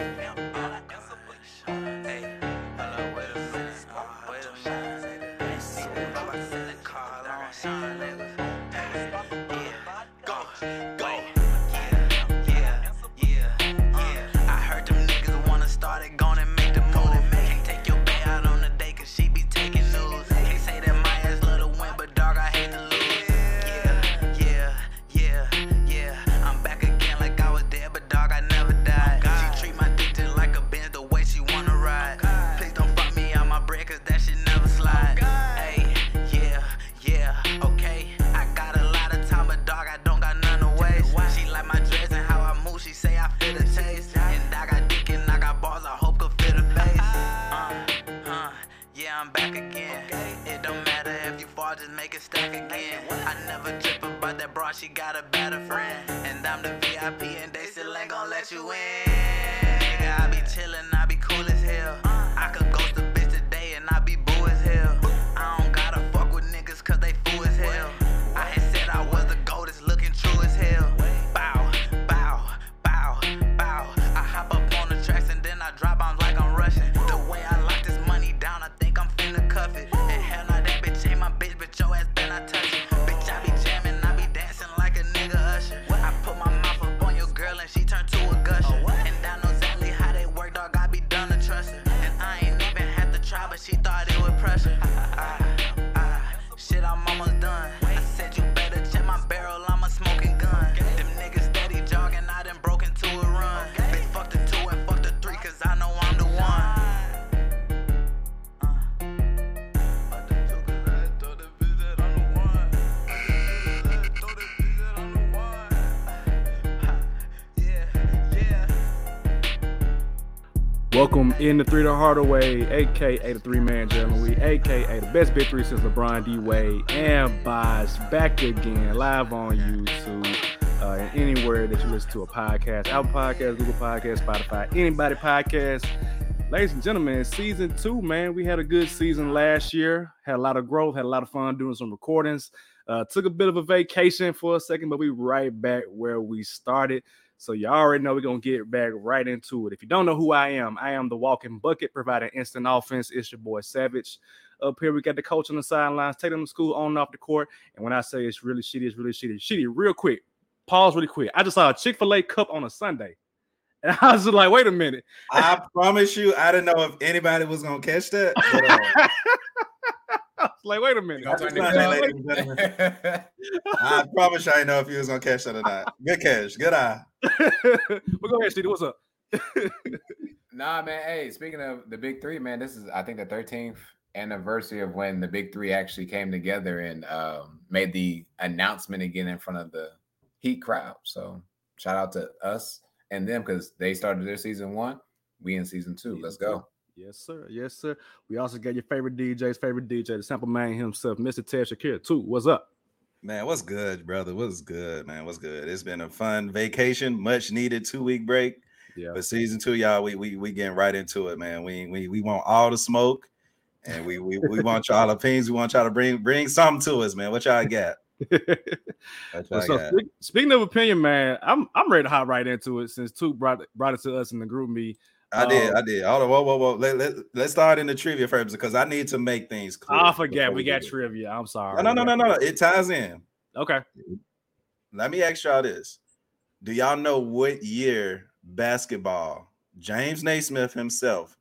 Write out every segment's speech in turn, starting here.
Não, não. In the three the Hardaway, aka the three man gentleman, we aka the best big three since LeBron D Wade and Bosh back again live on YouTube. Uh, and anywhere that you listen to a podcast, Apple Podcast, Google Podcast, Spotify, anybody podcast. Ladies and gentlemen, season two, man, we had a good season last year. Had a lot of growth, had a lot of fun doing some recordings. Uh, took a bit of a vacation for a second, but we right back where we started. So you already know we're gonna get back right into it. If you don't know who I am, I am the walking bucket, providing instant offense. It's your boy Savage. Up here, we got the coach on the sidelines, taking them to school on and off the court. And when I say it's really shitty, it's really shitty. Shitty, real quick. Pause really quick. I just saw a Chick-fil-A cup on a Sunday. And I was like, wait a minute. I promise you, I didn't know if anybody was gonna catch that. But, uh, I was like, wait a minute. I, I promise you, I didn't know if you was gonna catch that or not. Good catch, good eye. but go ahead, Steve. What's up? nah, man. Hey, speaking of the big three, man, this is I think the 13th anniversary of when the big three actually came together and um, made the announcement again in front of the Heat crowd. So shout out to us and them because they started their season one. We in season two. Let's go. Yes, sir. Yes, sir. We also got your favorite DJ's favorite DJ, the sample man himself, Mr. Ted Shakir, too. What's up? Man, what's good, brother? What's good, man? What's good? It's been a fun vacation, much needed two week break. Yeah. But season two, y'all, we we we getting right into it, man. We we we want all the smoke, and we we we want y'all opinions. We want y'all to bring bring something to us, man. What y'all got? what y'all so got? speaking of opinion, man, I'm I'm ready to hop right into it since two brought brought it to us in the GroupMe. I did, um, I did. Hold on, whoa, whoa, whoa. Let, let, let's start in the trivia first because I need to make things clear. I forget we got trivia. I'm sorry. No, no, no, no, no. It ties in. Okay. Let me ask y'all this. Do y'all know what year basketball James Naismith himself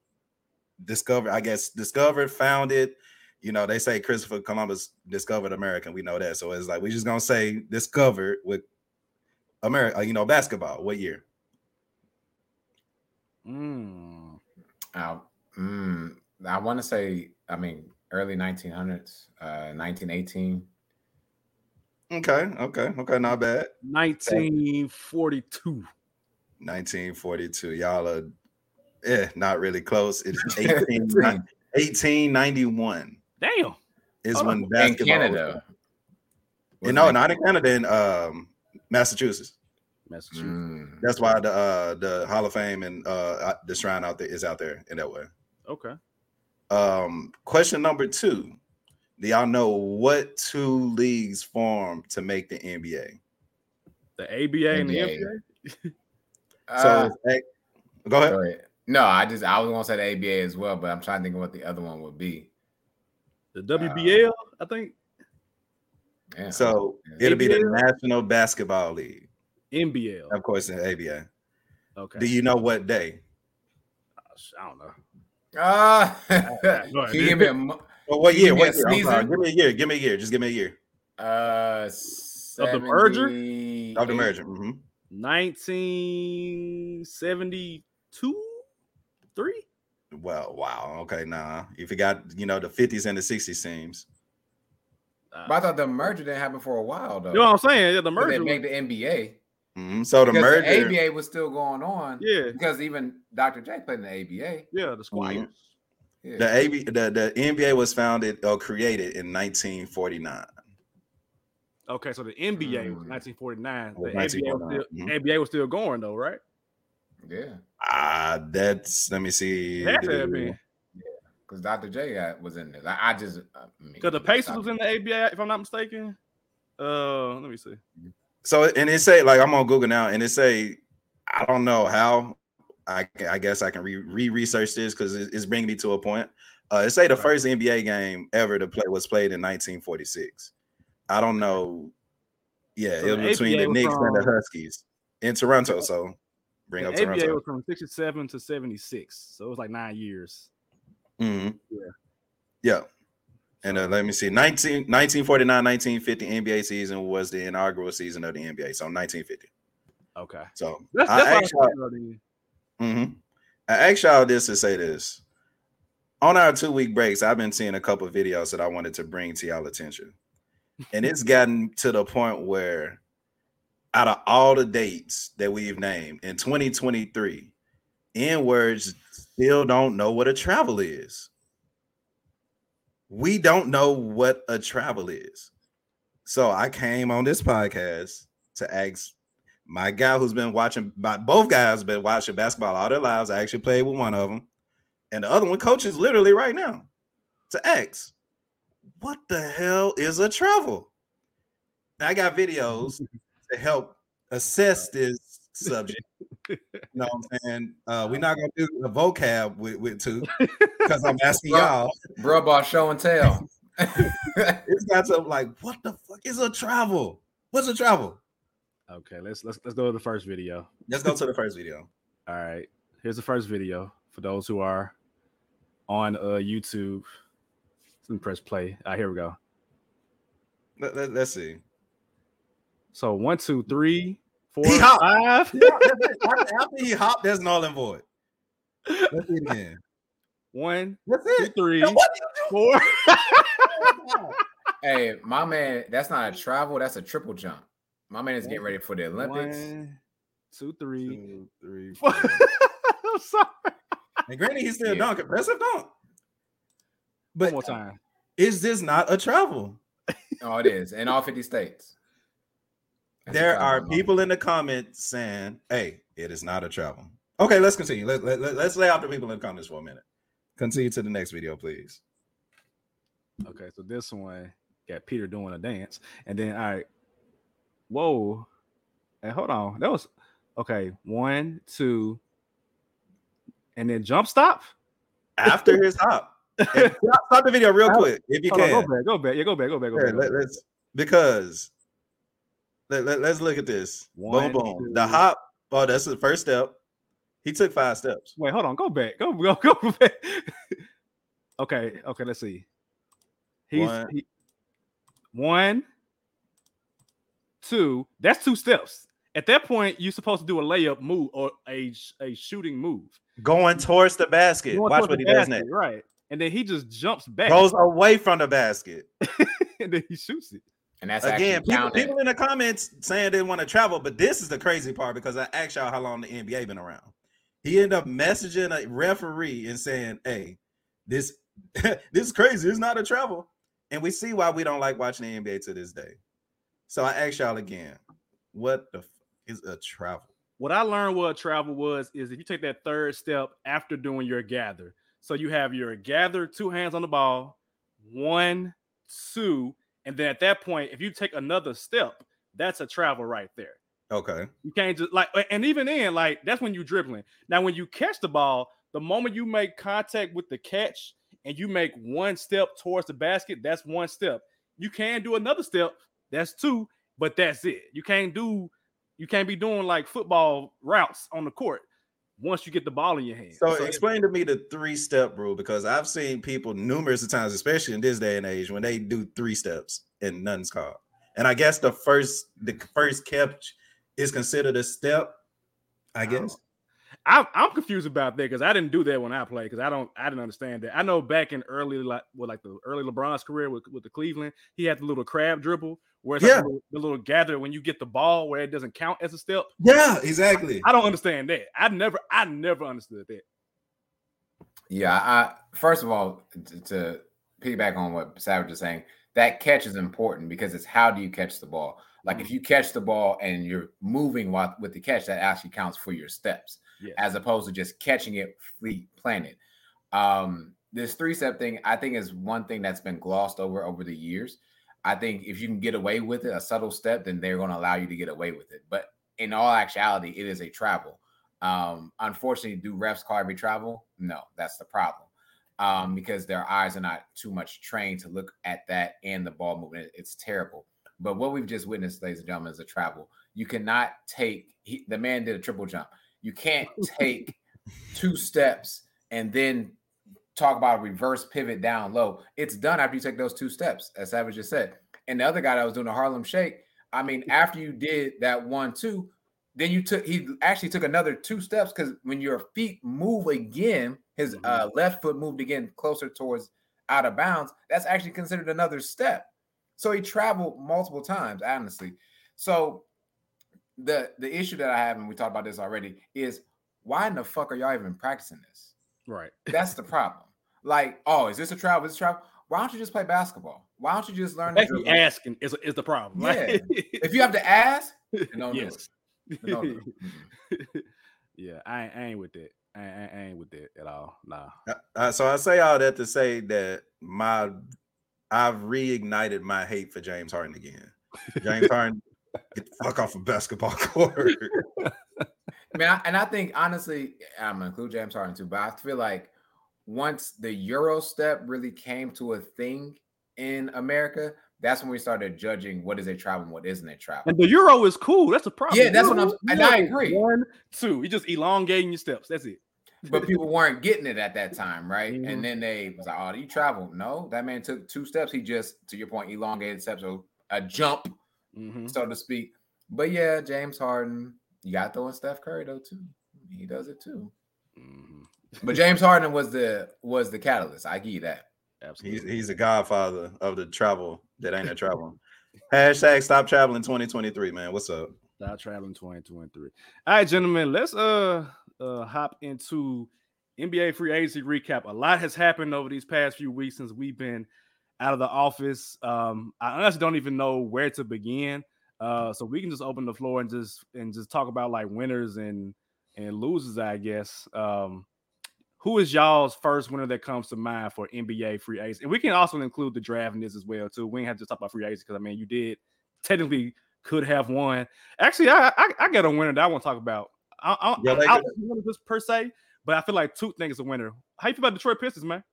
discovered, I guess, discovered, founded, you know, they say Christopher Columbus discovered America. We know that. So it's like we're just gonna say discovered with America, you know, basketball. What year? Mm. Uh, mm, I want to say, I mean, early 1900s, uh, 1918. Okay, okay, okay, not bad. 1942. 1942. Y'all are, eh, not really close. It's 18, 1891. Damn. Is oh, when basketball. In Canada. Was, no, not in Canada, in um, Massachusetts. Massachusetts. Mm. That's why the uh, the Hall of Fame and uh, the shrine out there is out there in that way. Okay. Um, question number two: Do y'all know what two leagues formed to make the NBA? The ABA and the NBA. so, uh, Go ahead. Go ahead. No, I just I was gonna say the ABA as well, but I'm trying to think of what the other one would be. The WBL, I think. Yeah. So it'll be the National Basketball League, NBL. of course, in ABA. Okay. Do you know what day? I don't know. Ah, Go ahead, can you give me a mo- Well, what year? What year? I'm sorry. Give me a year. Give me a year. Just give me a year uh Of the merger? of the 78. merger. hmm 1972, three. Well, wow. Okay, nah. If you forgot, you know, the 50s and the 60s teams. But I thought the merger didn't happen for a while though. You know what I'm saying? Yeah, the But they merger. make the NBA. Mhm. So the because merger. the ABA was still going on. yeah, Because even Dr. J played in the ABA. yeah, the Squires. Yeah. The AB, the, the NBA was founded or created in 1949. Okay, so the NBA was Mm. 1949. The Was ABA, was still, 1949, ABA was still going though, right? yeah. Ah, that's let me see. It had to Because Dr. J was in there. I, I just uh, because the Pacers was in the ABA, if I'm not mistaken. Uh, let me see. So and it say like I'm on Google now, and it say I don't know how. I I guess I can re re research this because it's bringing me to a point. Uh, it say the first NBA game ever to play was played in 1946. I don't know. Yeah, So it was between ABA the Knicks and the Huskies in Toronto. So bring up ABA Toronto. was from 67 to 76, so it was like nine years. Mhm. Yeah. Yeah. And uh, let me see. 19, 1949 1950 NBA season was the inaugural season of the NBA. So 1950. Okay, So that's, I that's asked y'all, what I mhm. I asked y'all this to say this. On our two week breaks, I've been seeing a couple of videos that I wanted to bring to y'all attention. And it's gotten to the point where out of all the dates that we've named in 2023, N words still don't know what a travel is. We don't know what a travel is. So I came on this podcast to ask my guy who's been watching, my, both guys been watching basketball all their lives. I actually played with one of them, and the other one coaches literally right now to ask, what the hell is a travel? I got videos to help assess this subject. You know what I'm saying? Uh, we're not gonna do a vocab with, with two because I'm asking y'all. Bro, ball show and tell. It's got to like, what the fuck is a travel? What's a travel? Okay, let's let's let's go to the first video. Let's go to the first video. All right, here's the first video for those who are on uh YouTube. Let me press play. All right, here we go. Let, let, us see. So one, two, three, four, He hopped. five. after, after he hopped, there's null and void. Let's see it again. One, That's two, it. three, Now, what four. hey, my man, that's not a travel, that's a triple jump. My man is getting ready for the Olympics. One, two, three, Two, three, four. four. I'm sorry. And granted, he's still Yeah. dunk, impressive dunk. One But more time. is this not a travel? Oh, it is in all 50 states. That's There are zone. people in the comments saying, "Hey, it is not a travel." Okay, let's continue. Let, let, let, us lay out the people in the comments for a minute. Continue to the next video, please. Okay, so this one got Peter doing a dance, and then all right, whoa, and hold on, that was okay. One, two, and then jump stop. After his hop, stop, stop the video real quick if you Hold on, can. go back, go back, yeah, go back, go back, go Yeah, back. let, us because let, let, us look at this. One, boom, boom. two. The hop. Oh, that's the first step. He took five steps. Wait, hold on, go back, go go go back. okay, okay, let's see. He's One. he- one, two. That's two steps. At that point, you're supposed to do a layup move or a a shooting move. Going towards the basket. Going Watch what he does next. Right. And then he just jumps back Goes away from the basket. and then he shoots it. And that's Again, people, people in the comments saying they want to travel, but this is the crazy part because I asked y'all how long the NBA been around. He ended up messaging a referee and saying, "Hey, this this is crazy. It's not a travel." And we see why we don't like watching the NBA to this day. So I asked y'all again, what the f- is a travel? What I learned what travel was is if you take that third step after doing your gather. So you have your gather, two hands on the ball, one, two, and then at that point, if you take another step, that's a travel right there. Okay. You can't just like, and even then, like that's when you dribbling. Now, when you catch the ball, the moment you make contact with the catch and you make one step towards the basket, that's one step. You can do another step, that's two, but that's it. You can't do, you can't be doing like football routes on the court once you get the ball in your hand. So, so explain to me the three step rule because I've seen people numerous of times, especially in this day and age, when they do three steps and nothing's called. And I guess the first the first catch is considered a step. I guess. I'm, I'm confused about that because I didn't do that when I played because I don't I didn't understand that. I know back in early like well, like the early LeBron's career with, with the Cleveland, he had the little crab dribble where it's yeah. like the, little, the, little, gather when you get the ball where it doesn't count as a step. Yeah, exactly. I, I don't understand that. I never I never understood that. Yeah, I first of all to, to piggyback on what Savage is saying, that catch is important because it's how do you catch the ball. Like mm-hmm. if you catch the ball and you're moving while, with the catch, that actually counts for your steps, yes. as opposed to just catching it fleet planted. Um, this three step thing, I think, is one thing that's been glossed over over the years. I think if you can get away with it, a subtle step, then they're going to allow you to get away with it. But in all actuality, it is a travel. Um, unfortunately, do refs call every travel? No, that's the problem. Um, because their eyes are not too much trained to look at that and the ball movement. It's terrible. But what we've just witnessed, ladies and gentlemen, is a travel. You cannot take he, the man did a triple jump. You can't take two steps and then talk about a reverse pivot down low. It's done after you take those two steps, as Savage just said. And the other guy that was doing the Harlem Shake, I mean, after you did that one, two, then you took he actually took another two steps because when your feet move again, his mm-hmm. uh, left foot moved again closer towards out of bounds. That's actually considered another step. So he traveled multiple times, honestly. So the the issue that I have, and we talked about this already, is why in the fuck are y'all even practicing this? Right. That's the problem. Like, oh, is this a travel? Is this a travel? Why don't you just play basketball? Why don't you just learn? Actually, asking is, is the problem. Yeah. if you have to ask, don't yes. do it. yeah, I, I ain't with that. I, I, ain't with that at all. Nah. Uh, uh, so I say all that to say that my I've reignited my hate for James Harden again. James Harden, get the fuck off a of basketball court. I mean, I, and I think honestly, I'm gonna include James Harden too, but I feel like once the Euro step really came to a thing in America, that's when we started judging what is a travel and what isn't a travel. And the Euro is cool. That's a problem. Yeah, that's what I'm. And I agree. One, two. You just elongating your steps. That's it but people weren't getting it at that time, right? Mm-hmm. And then they was like, "Oh, you travel?" No, that man took two steps. He just, to your point, elongated steps, so a jump, mm-hmm. so to speak. But yeah, James Harden, you got throwing Steph Curry though too. He does it too. Mm-hmm. but James Harden was the was the catalyst. I give you that. Absolutely, he's, he's a godfather of the travel that ain't a travel. Hashtag stop traveling 2023, man. What's up? Stop traveling 2023. All right, gentlemen, let's uh uh, hop into NBA free agency recap. A lot has happened over these past few weeks since we've been out of the office. Um, I honestly don't even know where to begin. Uh, so we can just open the floor and just and just talk about like winners and and losers, I guess. Um, who is y'all's first winner that comes to mind for NBA free agency? And we can also include the draft in this as well too. We ain't have to talk about free agency because I mean you did technically could have won. Actually, I, I, I got a winner that I want to talk about. I, I, yeah, I, I don't just per se, but I feel like two things a winner. How you feel about Detroit Pistons, man?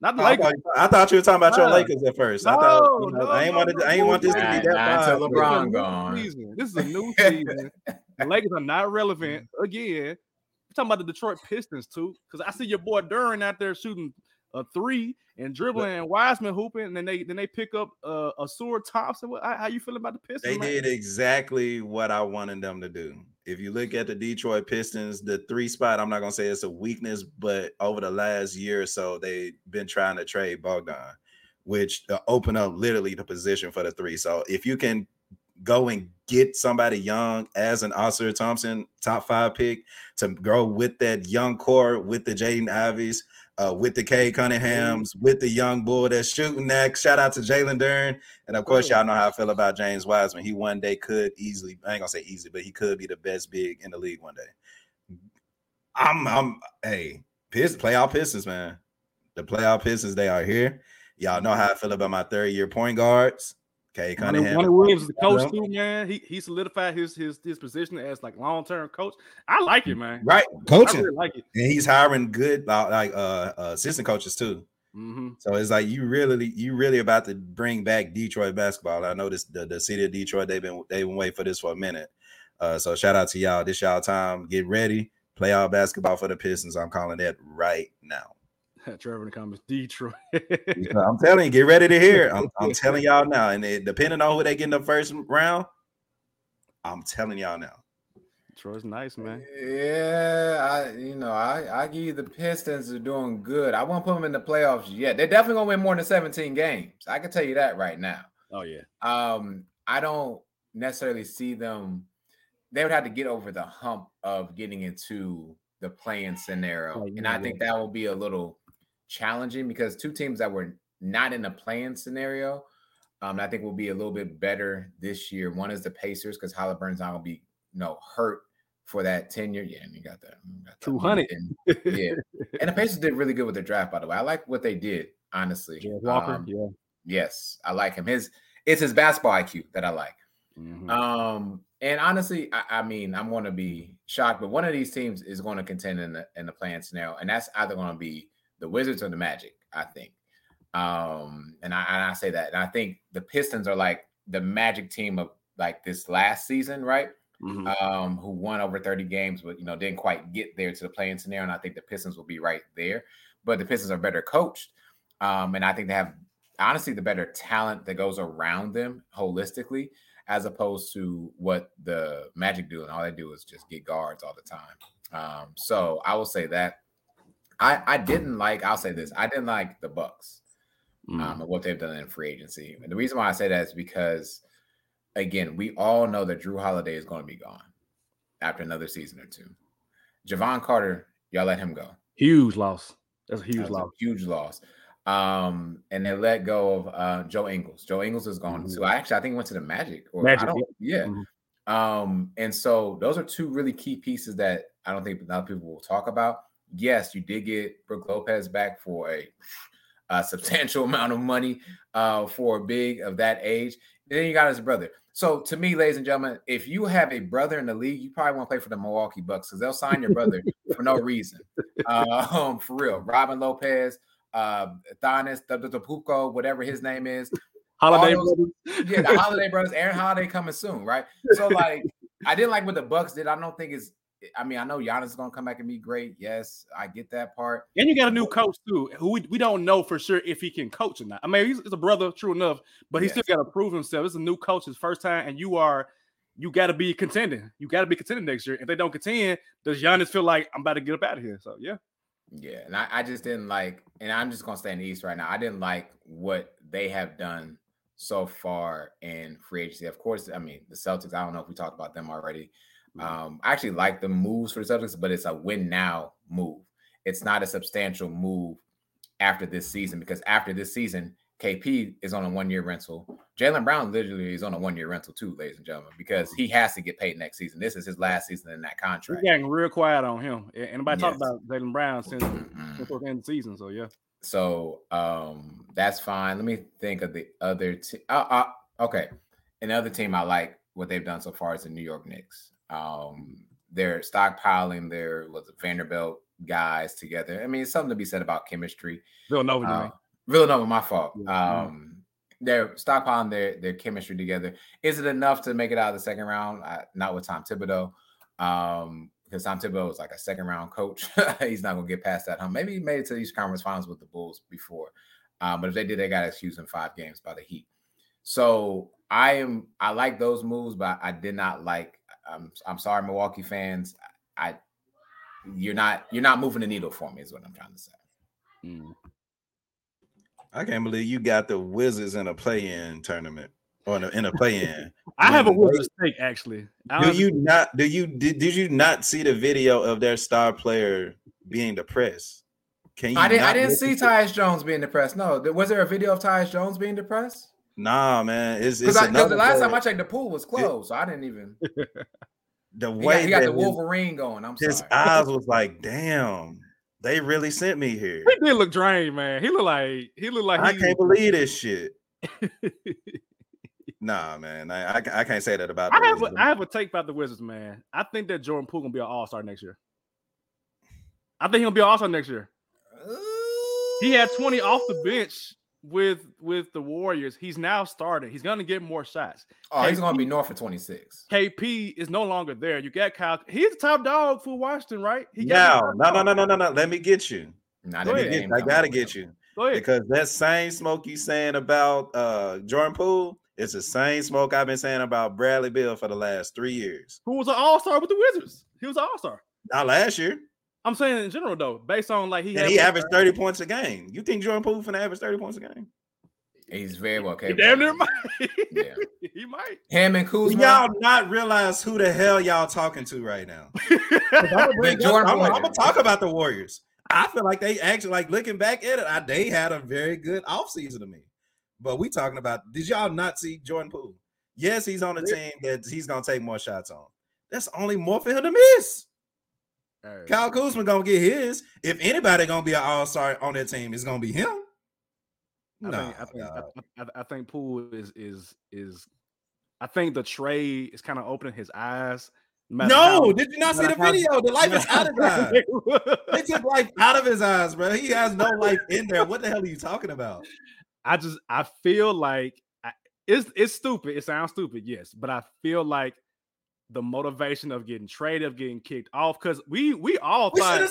Not the Lakers. I thought, I thought, you were talking about your Lakers at first. No, I thought you know, no, I ain't no, wanted. I ain't want this to be that. Until LeBron gone. This is a new season. the Lakers are not relevant again. We're talking about the Detroit Pistons too, because I see your boy Duren out there shooting a three and dribbling and Wiseman hooping, and then they then they pick up uh, Ausar Thompson. What, how, you feeling about the Pistons? They man? did exactly what I wanted them to do. If you look at the Detroit Pistons, the three spot, I'm not gonna say it's a weakness, but over the last year or so, they've been trying to trade Bogdan, which uh, open up literally the position for the three. So if you can go and get somebody young as an Ausar Thompson top five pick to grow with that young core with the Jaden Iveys uh, with the Cade Cunninghams, with the young bull that's shooting that. Shout out to Jalen Duren. And of course, y'all know how I feel about James Wiseman. He one day could easily, I ain't gonna say easy, but he could be the best big in the league one day. I'm I'm hey, Pistons, playoff Pistons, man. The playoff Pistons, they are here. Y'all know how I feel about my third year point guards. Monty, Cunningham. Monty Williams is the coach Yeah. too, man. He he solidified his his his position as like long term coach. I like it, man. Right. I Coaching. really like it. And he's hiring good uh, like uh, uh assistant coaches too. hmm So it's like you really you really about to bring back Detroit basketball. I know this the, the city of Detroit, they've been they've been waiting for this for a minute. Uh so shout out to y'all. This y'all time. Get ready. Play all basketball for the Pistons. I'm calling that right now. Trevor in the comments, Detroit. I'm telling you, get ready to hear. I'm, I'm telling y'all now. And it, depending on who they get in the first round, I'm telling y'all now. Detroit's nice, man. Yeah, I you know I I give you the Pistons are doing good. I won't put them in the playoffs yet. They're definitely gonna win more than 17 games. I can tell you that right now. Oh yeah. Um, I don't necessarily see them. They would have to get over the hump of getting into the playing scenario, Oh, and yeah, I think that will be a little challenging because two teams that were not in a playing scenario, um, I think will be a little bit better this year. One is the Pacers because Haliburton's not gonna be you know hurt for that 10 year. Yeah, and you got that. that. 200. Yeah, and the Pacers did really good with their draft, by the way. I like what they did, honestly. Jeff Walker. Um, yeah. Yes, I like him. His it's his basketball IQ that I like. Mhm. Um, and honestly, I, I mean, I'm going to be shocked, but one of these teams is going to contend in the in the playing scenario, and that's either going to be the Wizards or the Magic. I think. Um, and I and I say that, and I think the Pistons are like the Magic team of like this last season, right? Mhm. um, who won over 30 games, but you know, didn't quite get there to the playing scenario. And I think the Pistons will be right there. But the Pistons are better coached. Um, and I think they have honestly the better talent that goes around them holistically, as opposed to what the Magic do. And all they do is just get guards all the time. Um, so I will say that I, I didn't like, I'll say this, I didn't like the Bucks Mhm. um, and what they've done in free agency. And the reason why I say that is because, again, we all know that Jrue Holiday is going to be gone after another season or two. Jevon Carter, y'all let him go. Huge loss. That's a huge That was a loss. huge loss. Um, and they let go of uh, Joe Ingles. Joe Ingles is gone Mhm. too. I actually I think he went to the Magic. Or Magic, I don't, yeah. Mhm. Um, and so those are two really key pieces that I don't think a lot of people will talk about. Yes, you did get Brook Lopez back for a, a substantial amount of money uh, for a big of that age. And then you got his brother. So to me, ladies and gentlemen, if you have a brother in the league, you probably want to play for the Milwaukee Bucks because they'll sign your brother for no reason. Um, for real, Robin Lopez, uh, Thanis, Puko, whatever his name is, Holiday those- brothers. yeah, the Holiday Brothers, Aaron Holiday coming soon, right? So like, I didn't like what the Bucks did. I don't think it's. I mean, I know Giannis is gonna come back and be great. Yes, I get that part. And you got a new coach too, who we, we don't know for sure if he can coach or not. I mean, he's, he's a brother, true enough, but he Yes. still got to prove himself. It's a new coach, his first time, and you are, you got to be contending. You got to be contending next year. If they don't contend, does Giannis feel like I'm about to get up out of here? So yeah, Yeah, and I, I just didn't like, and I'm just gonna stay in the East right now. I didn't like what they have done so far in free agency. Of course, I mean the Celtics. I don't know if we talked about them already. Um, I actually like the moves for the Celtics, but it's a win now move. It's not a substantial move after this season because after this season, KP is on a one year rental. Jaylen Brown literally is on a one year rental too, ladies and gentlemen, because he has to get paid next season. This is his last season in that contract. getting real quiet on him. Anybody talk about Jaylen Brown since since the end of the season? So yeah, So um that's fine. Let me think of the other team. Uh, uh, okay, another team I like what they've done so far is the New York Knicks. Um, they're stockpiling their was Vanderbilt guys together. I mean, it's something to be said about chemistry. Villanova. Uh, mean. Villanova, my fault. Yeah. Um, they're stockpiling their their chemistry together. Is it enough to make it out of the second round? I, not with Tom Thibodeau, um, because Tom Thibodeau was like a second round coach. He's not gonna get past that hump. Maybe he made it to these conference finals with the Bulls before, um, but if they did, they got excused in five games by the Heat. So I am I like those moves, but I did not like. I'm I'm sorry, Milwaukee fans. I you're not you're not moving the needle for me. Is what I'm trying to say. Mm. I can't believe you got the Wizards in a play-in tournament or in a, in a play-in. I have a when they- Wizards take actually. I do don't- you not? Do you did, did you not see the video of their star player being depressed? Can you? I didn't. I didn't see to- Tyus Jones being depressed. No, was there a video of Tyus Jones being depressed? Nah, man. It's Because the last player. time I checked, the pool was closed, so I didn't even. the He got, way he got that the his- Wolverine going. I'm his, sorry. eyes was like, damn, they really sent me here. He did look drained, man. He looked like he looked like I he, can't believe this shit. Nah, man, I, I, I can't say that about. I have a, I have a take about the Wizards, man. I think that Jordan Poole gonna be an All Star next year. I think he'll be an All Star next year. He had 20 off the bench with with the Warriors. He's now starting. He's gonna get more shots. Oh, KP, he's gonna be north for 26. KP is no longer there. You got Kyle. He's the top dog for Washington, right? He no, no, no, no, no, no, no. Let me get you. Nah, Go get, I gotta get you. Because that same smoke you saying about uh Jordan Poole it's the same smoke I've been saying about Bradley Beal for the last three years. Who was an all star with the Wizards? He was an all star. Not last year. I'm saying in general though, based on like he and he averaged 30 points a game. You think Jordan Poole finna average 30 points a game? He's very well capable. Damn near might. yeah. he might. Him and Kuzma. Y'all not realize who the hell y'all talking to right now. I'm, I'm, I'm, gonna talk about the Warriors. I feel like they actually like looking back at it, I, they had a very good offseason to me. But we talking about did y'all not see Jordan Poole? Yes, he's on a team that he's gonna take more shots on. That's only more for him to miss. Right. Kyle Kuzma gonna get his. If anybody gonna be an all-star on that team, it's gonna be him. I no, think I think, I, I, I think Poole is is is I think the trade is kind of opening his eyes. No, how, did you not see the video? The life is out of his eyes. they took life out of his eyes, bro. He has no life in there. What the hell are you talking about? I just I feel like I, it's it's stupid. It sounds stupid, yes, but I feel like the motivation of getting traded, of getting kicked off, because we we all we thought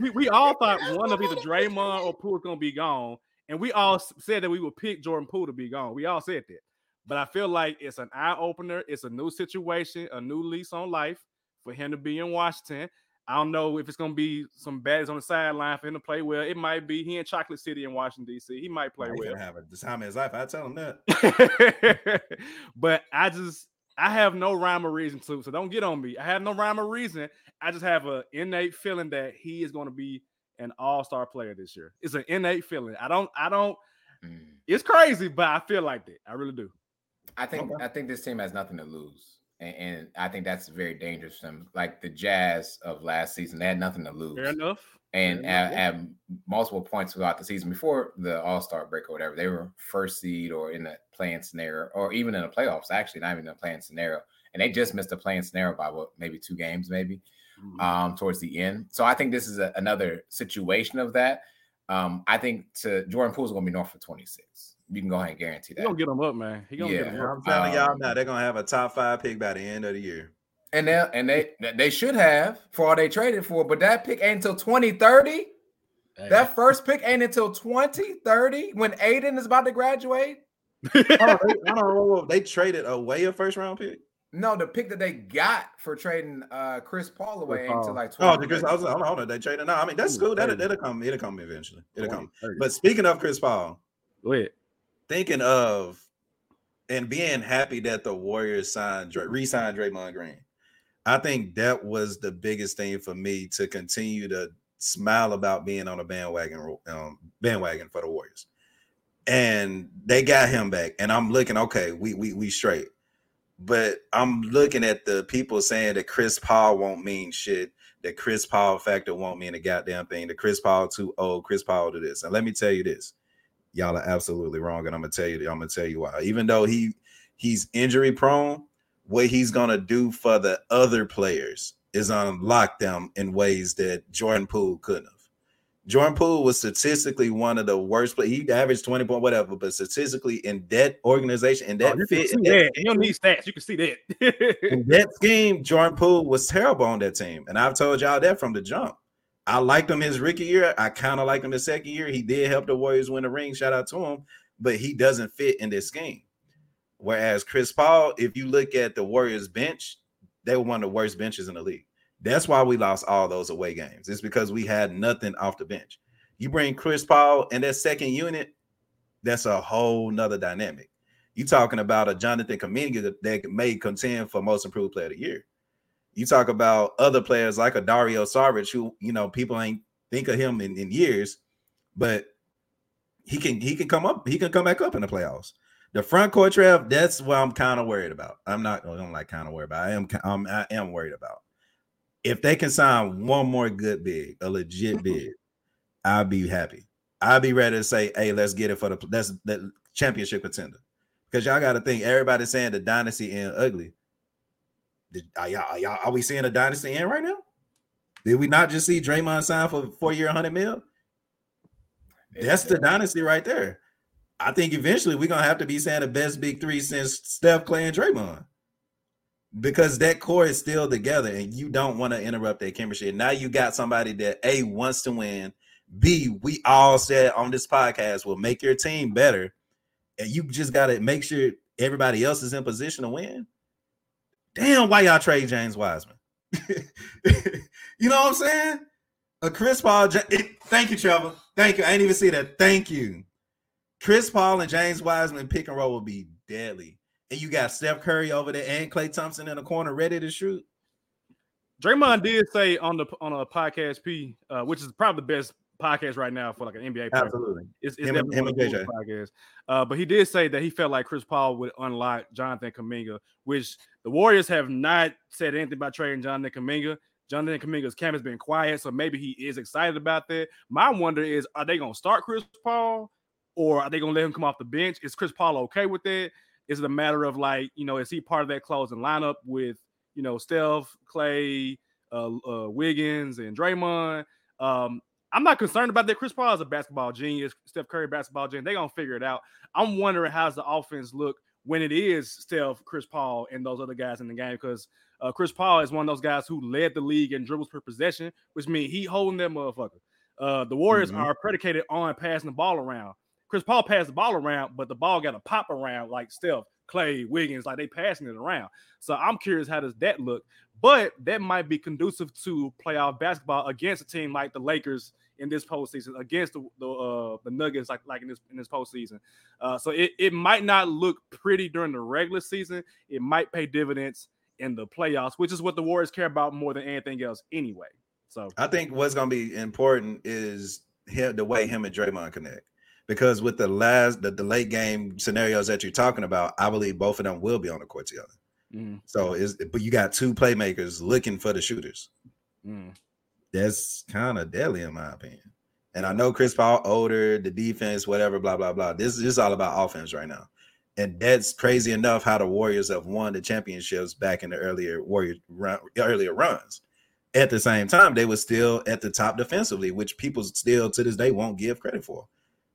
we, we all thought one of either Draymond or Poole was gonna be gone, and we all said that we would pick Jordan Poole to be gone. We all said that, but I feel like it's an eye opener. It's a new situation, a new lease on life for him to be in Washington. I don't know if it's gonna be some baddies on the sideline for him to play well. It might be he in Chocolate City in Washington D.C. He might play well. Have a time in his life. I tell him that. but I just I have no rhyme or reason to, so don't get on me. I have no rhyme or reason. I just have an innate feeling that he is going to be an all-star player this year. It's an innate feeling. I don't, I don't. Mm. It's crazy, but I feel like that. I really do. I think okay. I think this team has nothing to lose and, and, I think that's very dangerous for them. Like the Jazz of last season, they had nothing to lose. Fair enough. And at, at, multiple points throughout the season before the All Star break or whatever, they were first seed or in the playing scenario, or even in the playoffs. Actually, not even in the playing scenario, and they just missed the playing scenario by what maybe two games, maybe mm-hmm. um, towards the end. So I think this is a, another situation of that. Um, I think to Jordan Poole's going to be north for twenty six you can go ahead and guarantee that. He gonna get them up, man. He gonna yeah. get them up. I'm telling um, y'all now, they're gonna have a top five pick by the end of the year. And they and they they should have for all they traded for, but that pick ain't until 2030. Hey. That first pick ain't until 2030 when Aiden is about to graduate. oh, they, I don't know. They traded away a first round pick. No, the pick that they got for trading uh Chris Paul away Chris into like 20 oh, Chris, I was hold on, hold on, they traded. No, I mean that's cool. That'll, that'll come. It'll come eventually. It'll come. But speaking of Chris Paul, wait, thinking of and being happy that the Warriors signed re-signed Draymond Green. I think that was the biggest thing for me to continue to smile about being on a bandwagon um, bandwagon for the Warriors. And they got him back, and I'm looking okay. We we we straight, but I'm looking at the people saying that Chris Paul won't mean shit. That Chris Paul factor won't mean a goddamn thing. That Chris Paul too old. Chris Paul to this. And let me tell you this: y'all are absolutely wrong. And I'm gonna tell you, I'm gonna tell you why. Even though he he's injury prone, what he's gonna do for the other players is unlock them in ways that Jordan Poole couldn't have. Jordan Poole was statistically one of the worst. players. he averaged 20 point whatever, but statistically in that organization, in oh, that oh, fit, in that, you don't need stats. You can see that. in that scheme, Jordan Poole was terrible on that team. And I've told y'all that from the jump. I liked him his rookie year. I kind of liked him his second year. He did help the Warriors win the ring. Shout out to him, but he doesn't fit in this scheme. Whereas Chris Paul, if you look at the Warriors bench, they were one of the worst benches in the league. That's why we lost all those away games. It's because we had nothing off the bench. You bring Chris Paul and that second unit, that's a whole nother dynamic. You talking about a Jonathan Kuminga that, that may contend for most improved player of the year. You talk about other players like a Dario Saric, who you know people ain't think of him in, in years, but he can he can come up, he can come back up in the playoffs. The front court Trev, that's what I'm kind of worried about. I'm not I don't like kind of worried about. I am I'm, I am worried about. If they can sign one more good big, a legit mm-hmm. big, I'll be happy. I'll be ready to say, hey, let's get it for the that's the championship contender. Because y'all got to think everybody's saying the dynasty end ugly. Did, are, y'all, are, y'all, are we seeing a dynasty end right now? Did we not just see Draymond sign for four year, 100 mil? That's the dynasty right there. I think eventually we're gonna have to be saying the best big three since Steph, Klay, and Draymond. Because that core is still together and you don't want to interrupt that chemistry. now you got somebody that A wants to win. B, we all said on this podcast will make your team better. And you just gotta make sure everybody else is in position to win. Damn, why y'all trade James Wiseman? you know what I'm saying? A Chris Paul. It, thank you, Trevor. Thank you. I didn't even see that. Thank you. Chris Paul and James Wiseman pick and roll will be deadly. And you got Steph Curry over there and Klay Thompson in the corner ready to shoot. Draymond did say on the on a podcast P, uh, which is probably the best podcast right now for like an NBA player. Absolutely. It's, it's him, him and JJ. podcast. Uh, but he did say that he felt like Chris Paul would unlock Jonathan Kuminga, which the Warriors have not said anything about trading Jonathan Kuminga. Jonathan Kuminga's camp has been quiet, so maybe he is excited about that. My wonder is, are they going to start Chris Paul, or are they going to let him come off the bench? Is Chris Paul okay with that? Is it a matter of like, you know, is he part of that closing lineup with, you know, Steph, Klay, uh, uh, Wiggins, and Draymond? Um, I'm not concerned about that. Chris Paul is a basketball genius. Steph Curry, basketball genius. They're gonna figure it out. I'm wondering how's the offense look when it is Steph, Chris Paul, and those other guys in the game because uh, Chris Paul is one of those guys who led the league in dribbles per possession, which means he holding that motherfucker. Uh, the Warriors mm-hmm. are predicated on passing the ball around. Chris Paul passed the ball around, but the ball got to pop around like Steph, Klay, Wiggins, like they passing it around. So I'm curious how does that look? But that might be conducive to playoff basketball against a team like the Lakers in this postseason against the the, uh, the Nuggets, like like in this in this postseason. Uh, so it, it might not look pretty during the regular season. It might pay dividends in the playoffs, which is what the Warriors care about more than anything else anyway. So I think what's going to be important is him, the way him and Draymond connect. Because with the last the, the late game scenarios that you're talking about, I believe both of them will be on the court together. Mm. So is but you got two playmakers looking for the shooters. Mm. That's kind of deadly in my opinion. And I know Chris Paul older, the defense, whatever, blah blah blah. This is all about offense right now and that's crazy enough how the Warriors have won the championships back in the earlier Warrior run, earlier runs. At the same time, they were still at the top defensively, which people still to this day won't give credit for.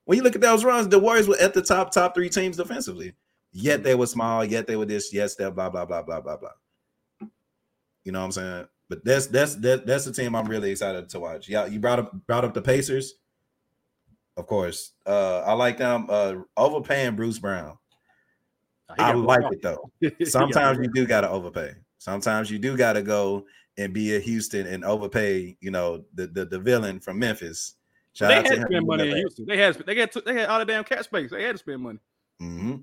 When you look at those runs, the Warriors were at the top top three teams defensively. Yet they were small. Yet they were this. Yes, that blah blah blah blah blah blah. You know what I'm saying? But that's that's that, that's the team I'm really excited to watch. Yeah, you brought up brought up the Pacers. Of course, uh, I like them uh, overpaying Bruce Brown. I like it though. Sometimes you do gotta overpay. Sometimes you do gotta go and be a Houston and overpay. You know the the, the villain from Memphis. Shout they had to spend money in Houston. They had they had they had all the damn cap space. They had to spend money. Mm-hmm.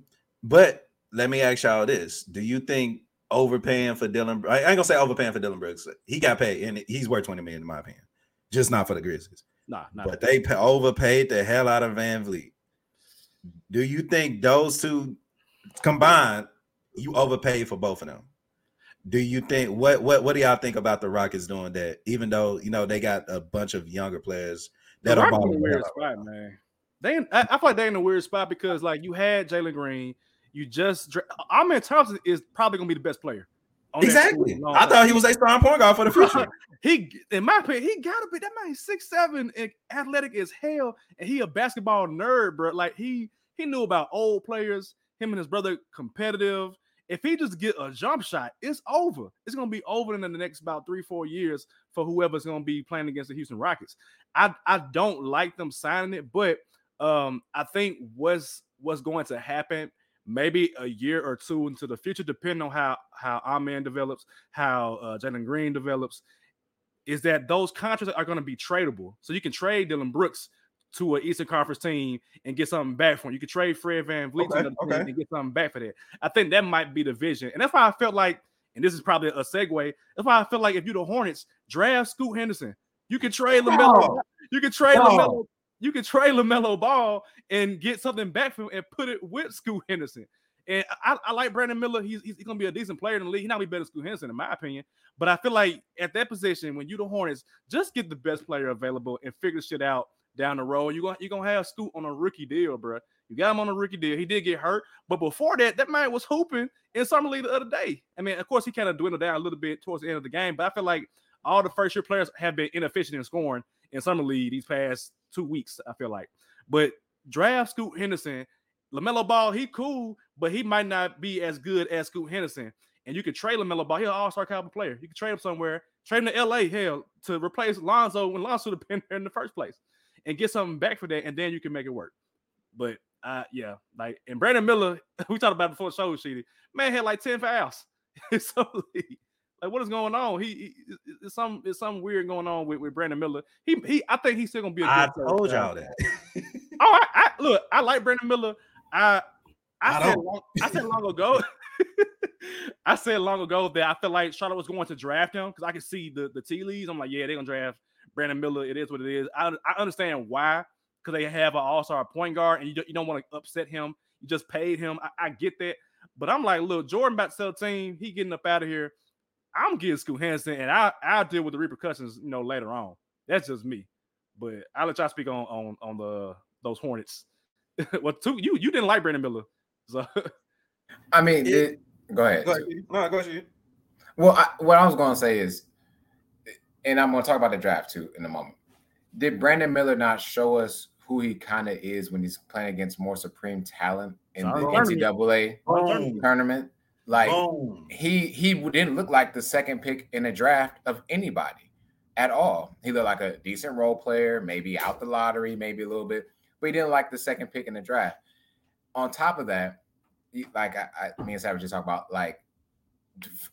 But let me ask y'all this: Do you think overpaying for Dillon? I ain't gonna say overpaying for Dillon Brooks. He got paid, and he's worth twenty million in my opinion. Just not for the Grizzlies. Nah, but they pay, overpaid the hell out of VanVleet. Do you think those two combined, you overpaid for both of them. Do you think what what what do y'all think about the Rockets doing that? Even though you know they got a bunch of younger players that are balling. Weird spot, man. They, I, I feel like they're in a weird spot because like you had Jalen Green, you just Amen Thompson is probably gonna be the best player. Exactly. I thought he was a strong point guard for the future. he, in my opinion, he gotta be that man. Six seven and athletic as hell, and he a basketball nerd, bro. Like he he knew about old players him and his brother competitive. If he just get a jump shot, it's over. It's gonna be over in the next about three, four years for whoever's gonna be playing against the Houston Rockets. I I don't like them signing it, but um, I think what's what's going to happen maybe a year or two into the future, depending on how how Amen develops, how uh, Jalen Green develops, is that those contracts are going to be tradable. So you can trade Dillon Brooks to an Eastern Conference team and get something back from. Him. You could trade Fred VanVleet okay, to okay. and get something back for that. I think that might be the vision. And that's why I felt like, and this is probably a segue, that's why I feel like if you're the Hornets, draft Scoot Henderson. You can trade LaMelo. You can trade. LaMelo. You can trade LaMelo Ball and get something back from him and put it with Scoot Henderson. And I, I like Brandon Miller. He's, he's, going to be a decent player in the league. He's not be better than Scoot Henderson, in my opinion. But I feel like at that position, when you the Hornets, just get the best player available and figure shit out down the road. You're gonna you're gonna have Scoot on a rookie deal, bro. You got him on a rookie deal. He did get hurt, but before that, that man was hooping in summer league the other day. I mean, of course, he kind of dwindled down a little bit towards the end of the game, but I feel like all the first year players have been inefficient in scoring in summer league these past two weeks. I feel like, but draft Scoot Henderson, LaMelo Ball, he cool, but he might not be as good as Scoot Henderson. And you could trade LaMelo Ball. He's an all-star caliber player. You could trade him somewhere, trade him to LA, hell, to replace Lonzo when Lonzo would been there in the first place, and get something back for that, and then you can make it work. But uh, yeah, like and Brandon Miller, we talked about before the show, man had like 10 fouls. so like what is going on? He, he it's some it's something weird going on with, with Brandon Miller. He he I think he's still gonna be a I told y'all that. oh, I, I, look, I like Brandon Miller. I I, I said long, I said long ago. I said long ago that I felt like Charlotte was going to draft him because I could see the, the tea leaves. I'm like, yeah, they're gonna draft Brandon Miller. It is what it is. I, I understand why, because they have an all-star point guard and you don't, you don't want to upset him. You just paid him. I, I, get that. But I'm like, look, Jordan about to sell team. He getting up out of here. I'm getting Scoot Henderson, and I I'll deal with the repercussions, you know, later on. That's just me. But I'll let y'all speak on on on the those Hornets. well, two you you didn't like Brandon Miller, so I mean, it, go ahead. Go ahead. No, go ahead. Well, I, what I was going to say is, and I'm going to talk about the draft too in a moment. Did Brandon Miller not show us who he kind of is when he's playing against more supreme talent in the NCAA tournament? Like oh. he he didn't look like the second pick in a draft of anybody at all. He looked like a decent role player, maybe out the lottery, maybe a little bit, but he didn't like the second pick in the draft. On top of that, like I, I me and Savage just talk about like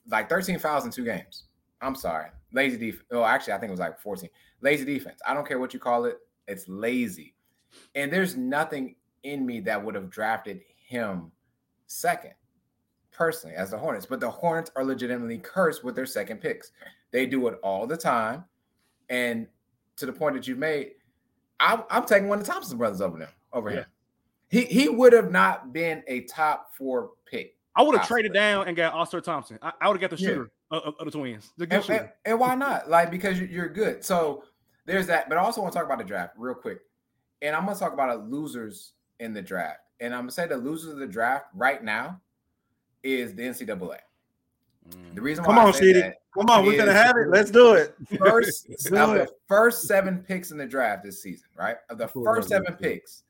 like 13 fouls in two games. I'm sorry. Lazy defense. Oh, actually, I think it was like 14. Lazy defense. I don't care what you call it. It's lazy. And there's nothing in me that would have drafted him second, personally, as the Hornets. But the Hornets are legitimately cursed with their second picks. They do it all the time. And to the point that you made, I'm, I'm taking one of the Thompson brothers over them, over yeah. him. He he would have not been a top four pick. I would have traded down and got Ausar Thompson. I, I would have got the shooter yeah. of, of, the Twins. The and, and, and, why not? Like because you're good. So there's that. But I also want to talk about the draft real quick. And I'm gonna talk about losers in the draft. And I'm gonna say the losers of the draft right now is the NCAA. Mm. The reason come on, Sheedy. Come on, we're gonna have it. Let's do it. First do of it. the first seven picks in the draft this season, right? Of the first seven picks,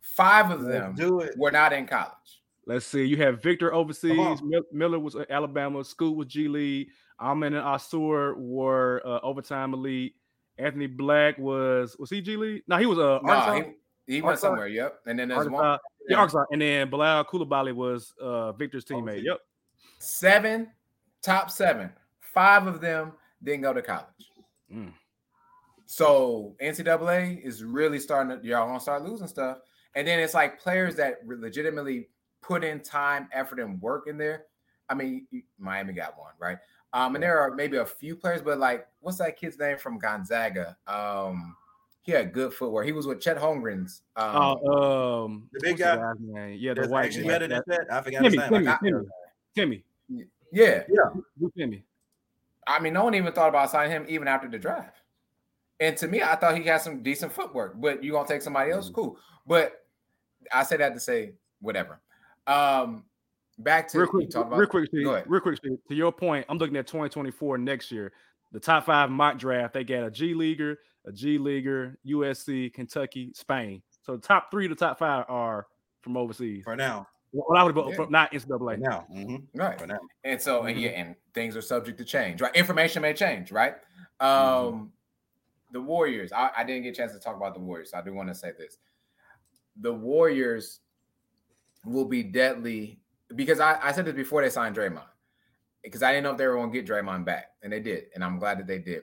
Five of them do it. were not in college. Let's see. You have Victor overseas. Miller was Alabama. Scoot was G League. Amen and Ausar were uh, overtime elite. Anthony Black was was he G League? No, he was a. Uh, no, he, he went somewhere. Yep. And then there's Arkansas, one. Yeah, Arkansas. And then Bilal Coulibaly was uh, Victor's teammate. Yep. Seven, top seven. Five of them didn't go to college. Mm. So NCAA is really starting to y'all gonna start losing stuff. And then it's like players that legitimately put in time, effort, and work in there. I mean, Miami got one, right? Um, and there are maybe a few players, but like, what's that kid's name from Gonzaga? Um, he had good footwork. He was with Chet Holmgren's. Um, uh, um, the big guy. Yeah, the white. Actually better than that. I forgot Timme, his name. Timme, Timme, Timme. Yeah, yeah, Timme. I mean, no one even thought about signing him even after the draft. And to me, I thought he had some decent footwork. But you gonna take somebody else? Mm-hmm. Cool. But I say that to say whatever. Um, back to real quick, about, real quick, Steve, real quick. Steve, to your point, I'm looking at 2024 next year. The top five mock draft, they got a G leaguer, a G leaguer, USC, Kentucky, Spain. So the top three to top five are from overseas. For now. Well, I would have yeah. not NCAA. For now. Mm-hmm. Right. For now. And so, mm-hmm. and yeah, and things are subject to change, right? Information may change, right? Mm-hmm. Um, mm-hmm. the Warriors. I, I, didn't get a chance to talk about the Warriors. So I do want to say this the Warriors will be deadly because I, I said this before they signed Draymond because I didn't know if they were going to get Draymond back, and they did, and I'm glad that they did.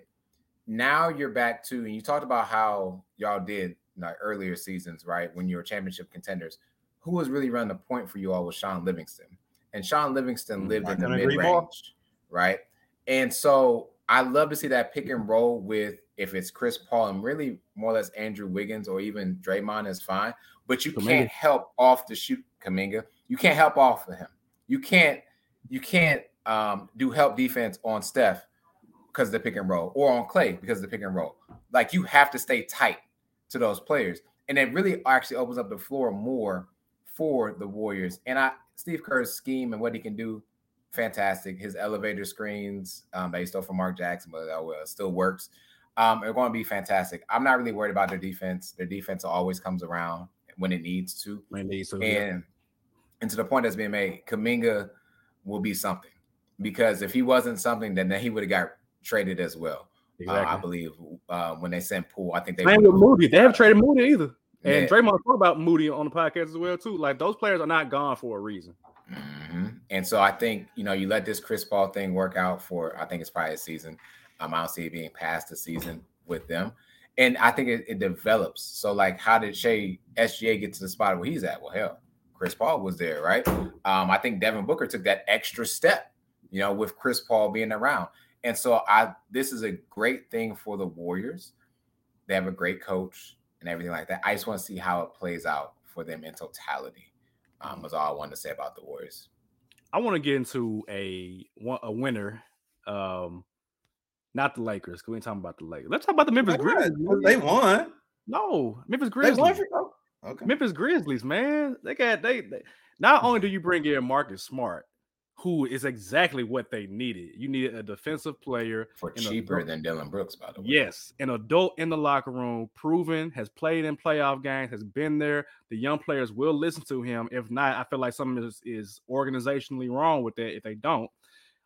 Now you're back to, and you talked about how y'all did like earlier seasons, right? When you were championship contenders, who was really running the point for you all was Shaun Livingston, and Shaun Livingston mm, lived in the mid range, right? And so I love to see that pick and roll with if it's Chris Paul and really more or less Andrew Wiggins or even Draymond is fine but you can't help off the shoot Kuminga. You can't help off of him. You can't you can't um, do help defense on Steph because of the pick and roll or on Klay because of the pick and roll. Like you have to stay tight to those players. and it really actually opens up the floor more for the Warriors. And I Steve Kerr's scheme and what he can do, fantastic. His elevator screens um, that he stole from Mark Jackson, but well, still works. Um, are going to be fantastic. I'm not really worried about their defense. Their defense always comes around when it needs to. When it needs to. And yeah. and to the point that's being made, Kuminga will be something because if he wasn't something, then he would have got traded as well. Exactly. Uh, I believe uh, when they sent Poole, I think they with Moody. They haven't traded Moody either. And yeah. Draymond talked about Moody on the podcast as well too. Like those players are not gone for a reason. Mm-hmm. And so I think you know you let this Chris Paul thing work out for I think it's probably a season. Um, I don't see it being past the season with them, and I think it, it develops. So like, how did Shai SGA get to the spot where he's at? Well, hell, Chris Paul was there, right? Um, I think Devin Booker took that extra step, you know, with Chris Paul being around. And so I this is a great thing for the Warriors. They have a great coach and everything like that. I just want to see how it plays out for them in totality. Um, was all I wanted to say about the Warriors. I want to get into a a winner, um, not the Lakers. Because we ain't talking about the Lakers. Let's talk about the Memphis Grizzlies. They won. No, Memphis Grizzlies. They won oh, okay. Memphis Grizzlies, man. They got they, they. Not only do you bring in Marcus Smart, who is exactly what they needed. You needed a defensive player for cheaper adult. than Dillon Brooks, by the way. Yes, an adult in the locker room, proven, has played in playoff games, has been there. The young players will listen to him. If not, I feel like something is, is organizationally wrong with that if they don't.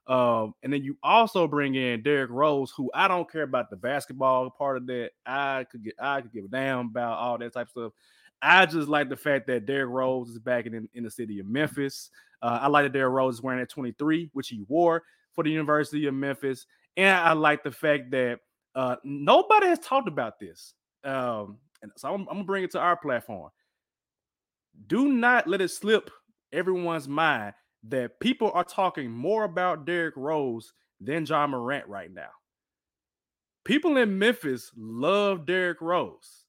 Um, and then you also bring in Derrick Rose, who I don't care about the basketball part of that. I could get I could give a damn about all that type of stuff. I just like the fact that Derrick Rose is back in, in the city of Memphis. Uh, I like that Derrick Rose is wearing at 23, which he wore for the University of Memphis. And I like the fact that uh, nobody has talked about this. Um, and so I'm, I'm going to bring it to our platform. Do not let it slip everyone's mind that people are talking more about Derrick Rose than Ja Morant right now. People in Memphis love Derrick Rose.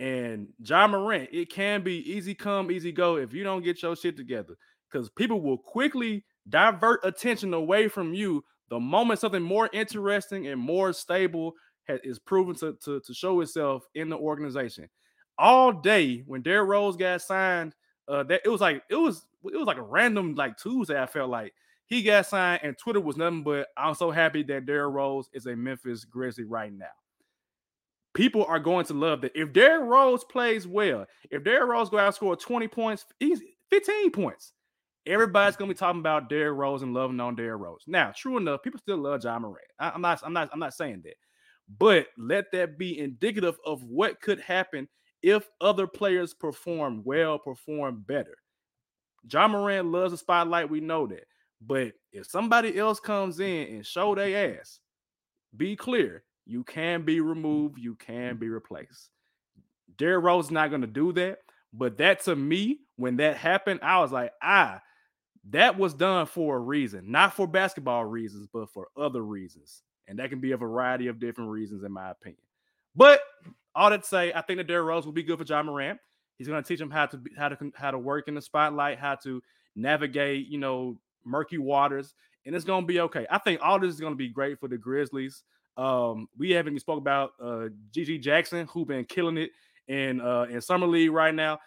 And Ja Morant, it can be easy come, easy go if you don't get your shit together because people will quickly divert attention away from you the moment something more interesting and more stable has, is proven to, to, to show itself in the organization. All day when Derrick Rose got signed, uh, that it was like it was it was like a random like Tuesday. I felt like he got signed, and Twitter was nothing but I'm so happy that Derrick Rose is a Memphis Grizzly right now. People are going to love that. If Derrick Rose plays well, if Derrick Rose go out and score 20 points, he's 15 points. Everybody's gonna be talking about Derrick Rose and loving on Derrick Rose. Now, true enough, people still love Ja Morant. I, am not, I'm not, I'm not saying that, but let that be indicative of what could happen if other players perform well, perform better. Ja Morant loves the spotlight. We know that. But if somebody else comes in and show their ass, be clear, you can be removed, you can be replaced. Derrick Rose is not going to do that. But that to me, when that happened, I was like, ah, that was done for a reason, not for basketball reasons, but for other reasons. And that can be a variety of different reasons, in my opinion. But all that to say, I think that Derrick Rose will be good for Ja Morant. He's going to teach him how to how to how to work in the spotlight, how to navigate, you know, murky waters, and it's going to be okay. I think all this is going to be great for the Grizzlies. Um, we haven't even spoke about uh GG Jackson, who been killing it in uh in summer league right now.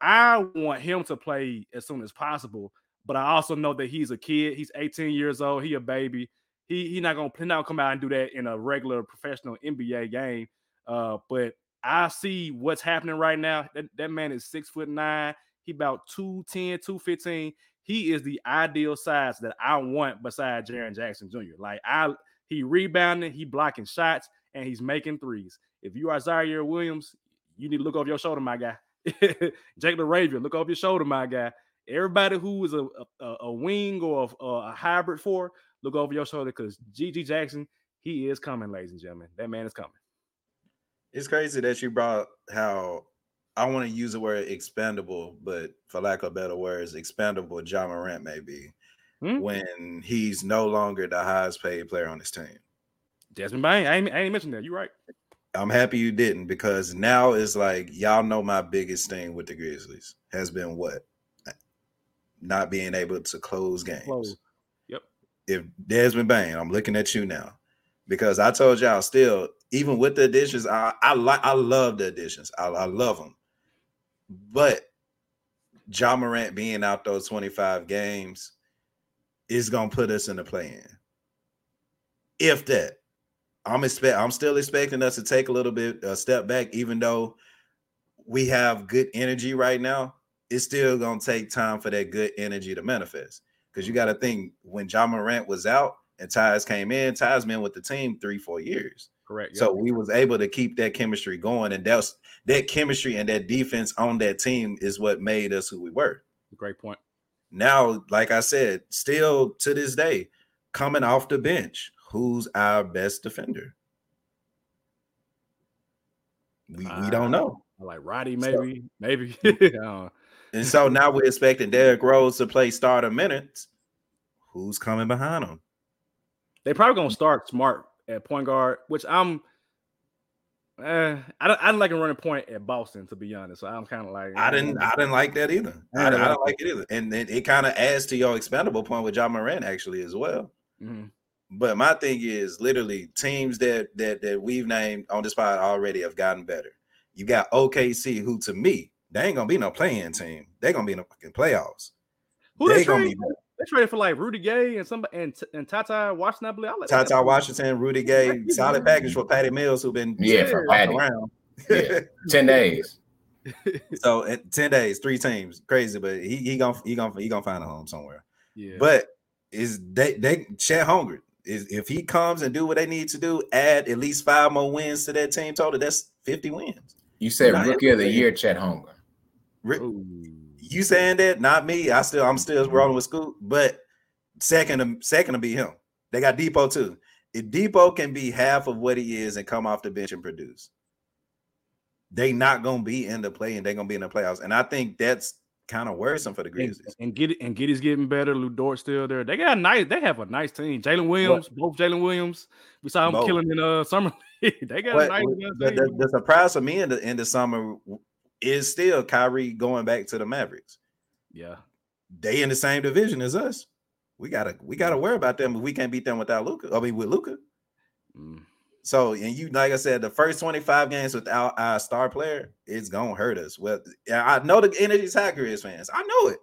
I want him to play as soon as possible but I also know that he's a kid. He's 18 years old. He a baby. He he not gonna not come out and do that in a regular professional NBA game. Uh, but I see what's happening right now. That, that man is six foot nine. He about 210, 215. He is the ideal size that I want beside Jaren Jackson Jr. Like I he rebounding, he blocking shots, and he's making threes. If you are Ziaire Williams, you need to look over your shoulder, my guy. Jake LaRavia, look over your shoulder, my guy. Everybody who is a, a, a wing or a, a, hybrid for, look over your shoulder because GG Jackson, he is coming, ladies and gentlemen. That man is coming. It's crazy that you brought how I want to use the word expandable, but for lack of better words, expandable Ja Morant may be hmm? when he's no longer the highest paid player on his team. Desmond Bane, I ain't, I ain't mentioned that. You're right. I'm happy you didn't because now it's like y'all know my biggest thing with the Grizzlies has been what not being able to close games. Close. Yep. If Desmond Bane, I'm looking at you now because I told y'all still, even with the additions, I I like I love the additions. I, I love them, but Ja Morant being out those 25 games is gonna put us in the play-in. If that, I'm expect I'm still expecting us to take a little bit a step back, even though we have good energy right now. It's still gonna take time for that good energy to manifest. Because you got to think when John Morant was out and Tyus came in, Tyus been with the team three, four years. Correct. So we was able to keep that chemistry going, and that's that chemistry and that defense on that team is what made us who we were. Great point. Now, like I said, still to this day, coming off the bench, who's our best defender? We, we don't know. Like Roddy, maybe, so, maybe. and so now we're expecting Derrick Rose to play starter minutes. Who's coming behind him? They probably gonna start smart at point guard, which I'm. Uh, I don't. I didn't like him running point at Boston, to be honest. So I'm kind of like. I didn't. I didn't like that either. I, I don't like it either, and it, it kind of adds to your expendable point with Ja Morant actually as well. Mm-hmm. But my thing is literally teams that that that we've named on this spot already have gotten better. You got OKC, who to me they ain't gonna be no playing team. They're gonna be in the fucking playoffs. Who they gonna be. They traded for like Rudy Gay and some and and TyTy Washington. I believe. I like Ty Washington, Rudy Gay, solid package for Patty Mills, who've been yeah for Patty around. yeah. ten days. so in ten days, three teams, crazy, but he he gonna he gonna he gonna find a home somewhere. Yeah, but is they they Chet Holmgren is if he comes and do what they need to do, add at least five more wins to that team total. That's fifty wins. You said Not rookie of the year, Chet Holmgren. You saying that? Not me. I still I'm still rolling with Scoot, but second second to be him. They got Depot too. If Depot can be half of what he is and come off the bench and produce, they not gonna be in the play and they're gonna be in the playoffs. And I think that's kind of worrisome for the Grizzlies. And, and get and Giddey's getting better. Lu Dort still there. They got a nice. They have a nice team. Jalen Williams, both Jalen Williams. We saw him both. killing in uh summer. they got what, a nice. The, the, the, surprise for me in the in the summer is still Kyrie going back to the Mavericks. Yeah, they in the same division as us. We gotta we gotta worry about them. But we can't beat them without Luka. I mean, with Luka. Mm. So, and you, like I said, the first 25 games without our star player, it's gonna hurt us. Well, I know the energy Tiger is fans. I know it.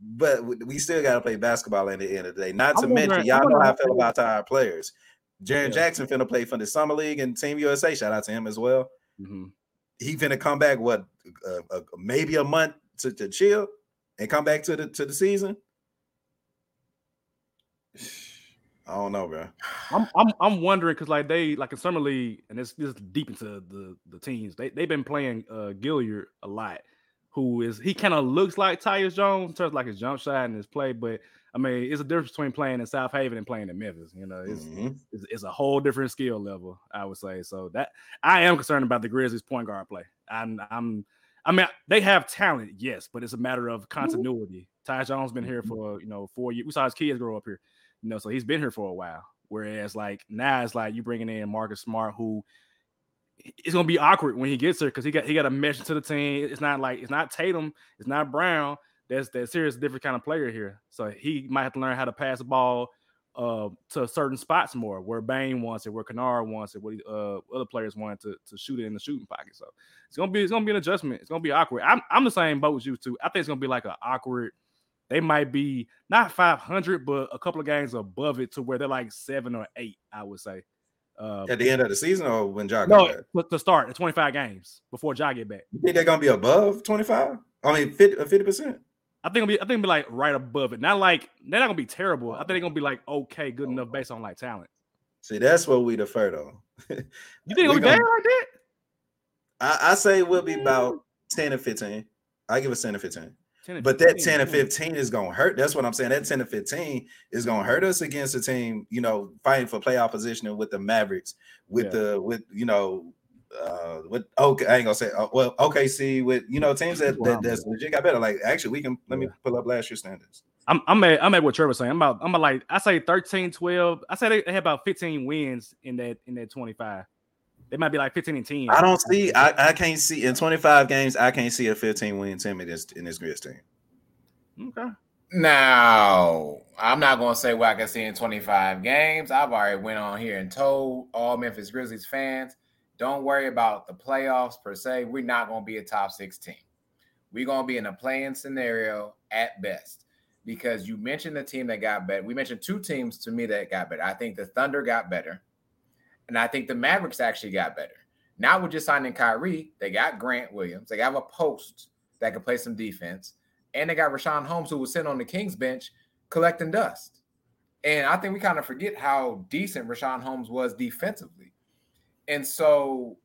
But we still got to play basketball at the end of the day. Not to mention, y'all know how I feel about our players. Jaren yeah. Jackson finna play for the Summer League and Team USA. Shout out to him as well. Mm-hmm. He finna come back, what, uh, uh, maybe a month to, to chill and come back to the to the season. I don't know, bro. I'm I'm I'm wondering because like they like in summer league and it's this deep into the the teams. They they've been playing uh Gilyard a lot, who is he kind of looks like Tyus Jones in terms of like his jump shot and his play, but I mean it's a difference between playing in South Haven and playing in Memphis. You know, it's, mm-hmm. it's, it's a whole different skill level. I would say so. That I am concerned about the Grizzlies point guard play. I'm I'm I mean they have talent, yes, but it's a matter of continuity. Ty Jones been here mm-hmm. for you know four years. We saw his kids grow up here. You know, so he's been here for a while. Whereas like now it's like you bringing in Marcus Smart, who it's gonna be awkward when he gets there because he got he got a mesh to the team. It's not like it's not Tatum, it's not Brown. That's that serious different kind of player here. So he might have to learn how to pass the ball uh, to certain spots more, where Bane wants it, where Kennard wants it, what uh, other players want to, to shoot it in the shooting pocket. So it's gonna be it's gonna be an adjustment. It's gonna be awkward. I'm I'm the same boat as you too. I think it's gonna be like an awkward they might be not 500, but a couple of games above it to where they're like seven or eight, I would say. Uh, At the end of the season or when Ja no, back? to start at 25 games before Ja get back. You think they're gonna be above 25? I mean 50 percent. I think it'll be I think it'll be like right above it. Not like they're not gonna be terrible. I think they're oh. gonna be like okay, good oh. enough based on like talent. See, that's what we defer though. you think it'll be bad like that? I, I say we'll be about 10 or 15. I give us 10 or 15 but that 10 or 15 is going to hurt. That's what I'm saying. That 10 or 15 is going to hurt us against a team, you know, fighting for playoff position with the Mavericks, with yeah. the, with, you know, uh, with okay, I ain't gonna say uh, well, OKC with you know teams that, that that's legit got better. Like actually, we can let me pull up last year's standards. I'm I'm at I'm at what Trevor's saying. I'm about I'm about like I say 13, 12. I say they, they have about 15 wins in that in that 25. They might be like 15 and 10. I don't see. I, I can't see in 25 games. I can't see a 15 win team in this in this Grizz team. Okay. Now, I'm not going to say what I can see in 25 games. I've already went on here and told all Memphis Grizzlies fans, don't worry about the playoffs per se. We're not going to be a top six team. We're going to be in a playing scenario at best because you mentioned the team that got better. We mentioned two teams to me that got better. I think the Thunder got better, and I think the Mavericks actually got better. Now we're just signing Kyrie. They got Grant Williams. They have a post that can play some defense. And they got Richaun Holmes, who was sitting on the Kings bench collecting dust. And I think we kind of forget how decent Richaun Holmes was defensively. And so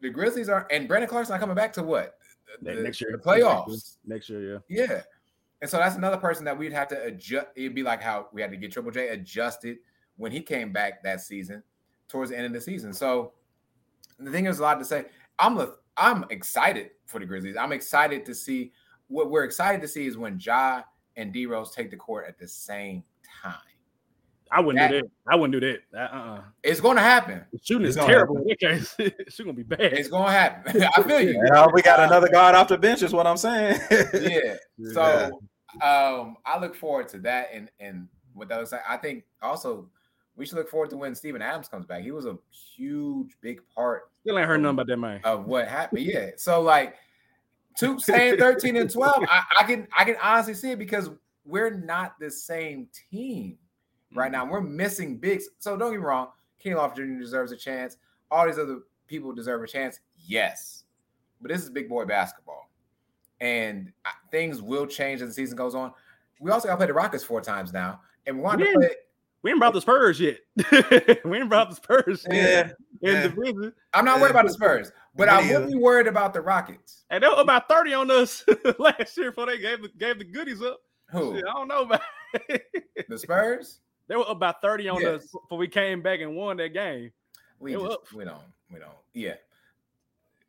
the Grizzlies are, and Brandon Clarke's not coming back to what? The, next year. The playoffs. Next year, yeah. Yeah. And so that's another person that we'd have to adjust. It'd be like how we had to get Triple J adjusted when he came back that season towards the end of the season. So the thing is a lot to say. I'm I'm excited for the Grizzlies. I'm excited to see what we're excited to see is when Ja and D Rose take the court at the same time. I wouldn't that, do that. I wouldn't do that. Uh-uh. It's going to happen. The shooting is terrible. it's going to be bad. It's going to happen. I feel you. we got another guard off the bench. Is what I'm saying. yeah. So um, I look forward to that. And and what those, I think also we should look forward to when Steven Adams comes back. He was a huge, big part. Still ain't heard nothing about that man. Of what happened. Yeah. So like two saying 13 and 12, I, I, can I can honestly see it because we're not the same team right now. Mm-hmm. We're missing bigs. So don't get me wrong, Kenny Lofton Jr. deserves a chance. All these other people deserve a chance. Yes. But this is big boy basketball. And uh, things will change as the season goes on. We also got to play the Rockets four times now. And we want to play we ain't brought the Spurs yet. we ain't brought the Spurs yeah, yeah. I'm not worried about the Spurs, but I will be worried about the Rockets. And they were about 30 on us last year before they gave the, gave the goodies up. Who? Shit, I don't know about the Spurs. They were about 30 on yes. us before we came back and won that game. We just, we don't we don't yeah.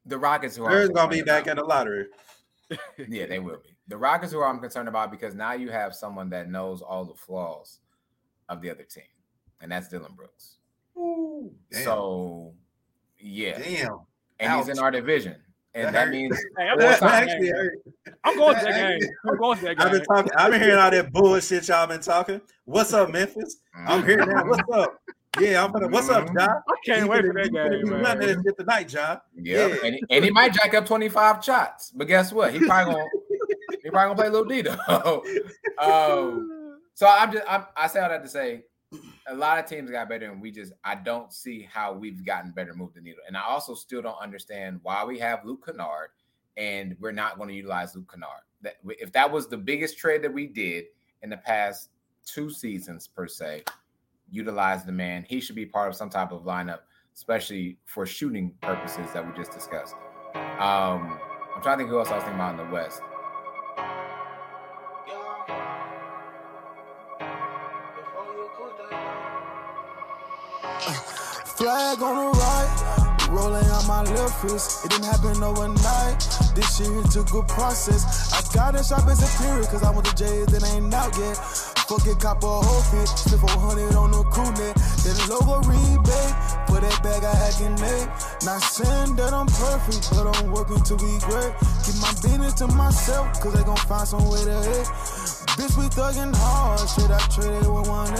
The Rockets who are gonna be back in the lottery. yeah, they will be. The Rockets who I'm concerned about because now you have someone that knows all the flaws of the other team, and that's Dillon Brooks. Ooh, so, yeah, damn, and Ouch. he's in our division, and that, that means hey, I'm, going actually, I'm going to that game. I'm going to that game. I've been talking. I've been hearing all that bullshit y'all been talking. What's up, Memphis? I'm here now. What's up? Yeah, I'm gonna. What's up, John? I can't wait for that game. Nothing this shit tonight, John. Yep. Yeah, and he, and he might jack up 25 shots, but guess what? He probably gonna he probably gonna play a little D though. um, so I'm just I'm, I say all that to say a lot of teams got better, and we just I don't see how we've gotten better, move the needle. And I also still don't understand why we have Luke Kennard and we're not going to utilize Luke Kennard. That if that was the biggest trade that we did in the past two seasons per se, utilize the man. He should be part of some type of lineup, especially for shooting purposes that we just discussed. Um, I'm trying to think who else I was thinking about in the West. Flag on the right, rolling on my left wrist. It didn't happen overnight. This shit took a good process. I got it sharp as a period, cause I want the J's that ain't out yet. Fuck it, cop a whole fit. Split 400 on the crew net. Then the logo rebate. For that bag I had can make. Not saying that I'm perfect, but I'm working to be great. Keep my business to myself, cause they gon' find some way to hit. Bitch, we thuggin' hard. Shit, I traded with one.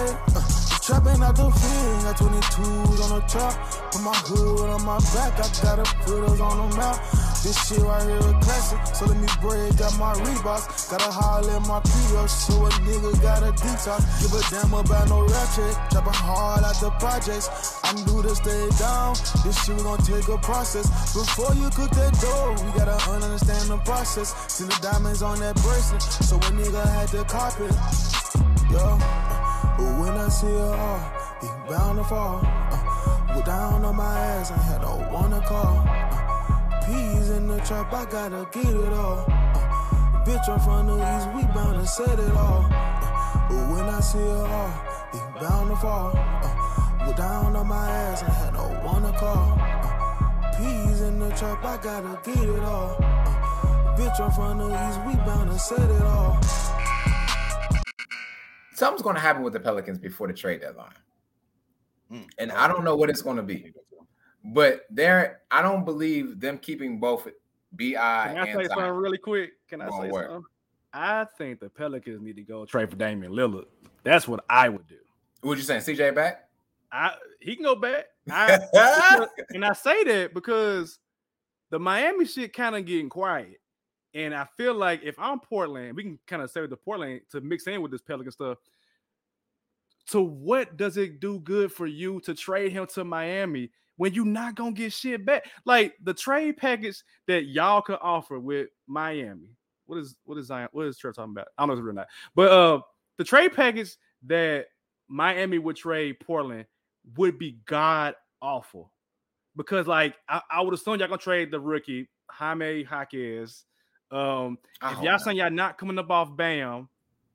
Trapping out the field, got 22s on the top. Put my hood on my back, I gotta put on the map. This shit right here a classic, so let me break out my Reeboks. Gotta holler at my PO, so a nigga got a detox. Give a damn about no ratchet, chopping hard out the projects. I knew to stay down, this shit we gon' take a process. Before you cook that dough, we gotta understand the process. See the diamonds on that bracelet, so a nigga had to it. Yeah. But when I see her all, he bound to fall. Uh, go down on my ass, I had no one to call. Uh, peas in the trap, I gotta get it all. Uh, bitch, I'm from the east, we bound to set it all. Uh, but when I see her all, he bound to fall. Uh, go down on my ass, I had no one to call. Uh, peas in the trap, I gotta get it all. Uh, bitch, I'm from the east, we bound to set it all something's going to happen with the Pelicans before the trade deadline. Mm. And I don't know what it's going to be. But there, I don't believe them keeping both Bi. Can I say something really quick? Can I say work. something? I think the Pelicans need to go trade for Damian Lillard. That's what I would do. What you saying? CJ back? I he can go back. I, and I say that because the Miami shit kind of getting quiet. And I feel like if I'm Portland, we can kind of say the Portland to mix in with this Pelican stuff. So what does it do good for you to trade him to Miami when you're not gonna get shit back? Like the trade package that y'all could offer with Miami. What is what is Zion? What is Trevor talking about? I don't know if it's real or not. But uh the trade package that Miami would trade Portland would be god awful. Because like I, I would assume y'all gonna trade the rookie Jaime Jaquez. Um, I if y'all saying y'all not coming up off Bam,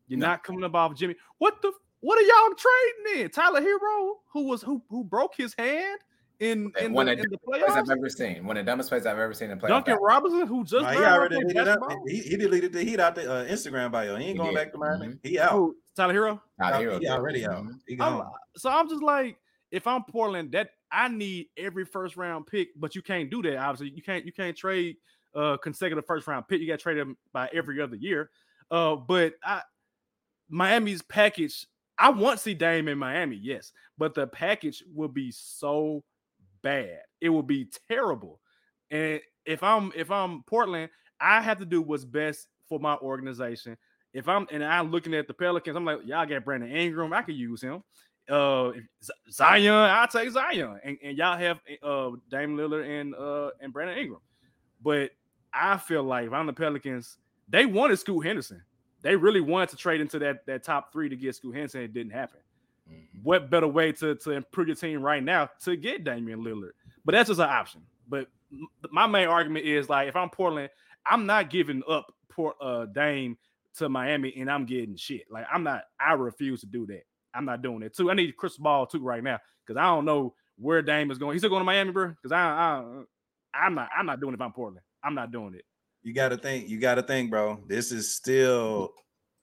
you're No. not coming up off Jimmy. What the what are y'all trading in? Tyler Herro, who was who who broke his hand in in One the, of in the Plays playoffs? I've ever seen. One of the dumbest plays I've ever seen in playoff. Duncan basketball. Robinson, who just Nah, he learned how to already deleted that. basketball. He, he deleted the heat out the uh, Instagram bio. He ain't He going did. back to Miami. Mhm. He out. Who, Tyler Herro. Tyler Out- Hero he already out. Mhm. He I'm- gone. so I'm just like, if I'm Portland, that I need every first round pick, but you can't do that. Obviously, you can't you can't trade uh consecutive first round pick. You got to trade them by every other year. Uh, but I Miami's package, I want to see Dame in Miami, yes, but the package will be so bad. It will be terrible. And if I'm if I'm Portland, I have to do what's best for my organization. If I'm and I'm looking at the Pelicans, I'm like, y'all got Brandon Ingram, I could use him. Uh, Zion, I'll take Zion, and, and y'all have uh Dame Lillard and uh and Brandon Ingram. But I feel like if I'm the Pelicans, they wanted Scoot Henderson. They really wanted to trade into that that top three to get Scoot Henderson. It didn't happen. Mhm. What better way to to improve your team right now to get Damian Lillard? But that's just an option. But my main argument is like if I'm Portland, I'm not giving up Port uh Dame to Miami and I'm getting shit. Like I'm not. I refuse to do that. I'm not doing it too. I need Chris Ball too right now because I don't know where Dame is going. He's still going to Miami, bro. Because I, I I'm not. I'm not doing it if I'm Portland. I'm not doing it. You got to think. You got to think, bro. This is still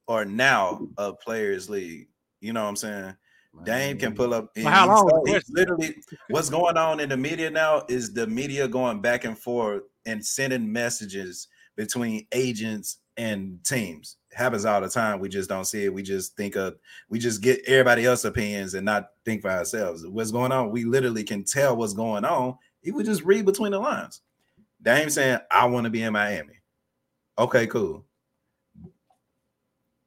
or now a players' league. You know what I'm saying? Dame can pull up. and how long is he's literally what's going on in the media now is the media going back and forth and sending messages between agents and teams. happens all the time. We just don't see it. We just think of we just get everybody else's opinions and not think for ourselves. What's going on? We literally can tell what's going on. If we just read between the lines. Dame saying, I want to be in Miami. Okay, cool.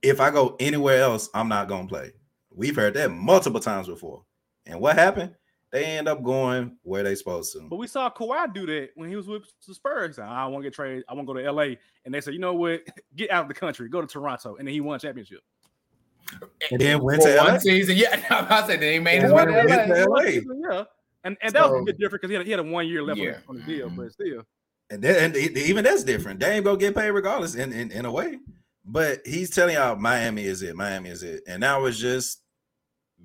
If I go anywhere else, I'm not gonna play. We've heard that multiple times before. And what happened? They end up going where they supposed to. But we saw Kawhi do that when he was with the Spurs. Said, I want to get traded. I want to go to LA. And they said, you know what? Get out of the country. Go to Toronto. And then he won a championship. And then went For to one LA. season. Yeah, I said he made his way to to LA. LA. Yeah. And, and that was a bit different because he had, he had a one year left on Yeah. his- on his deal, but still. And, then, and even that's different. Dame go get paid regardless in, in, in a way. But he's telling y'all Miami is it. Miami is it. And now it's just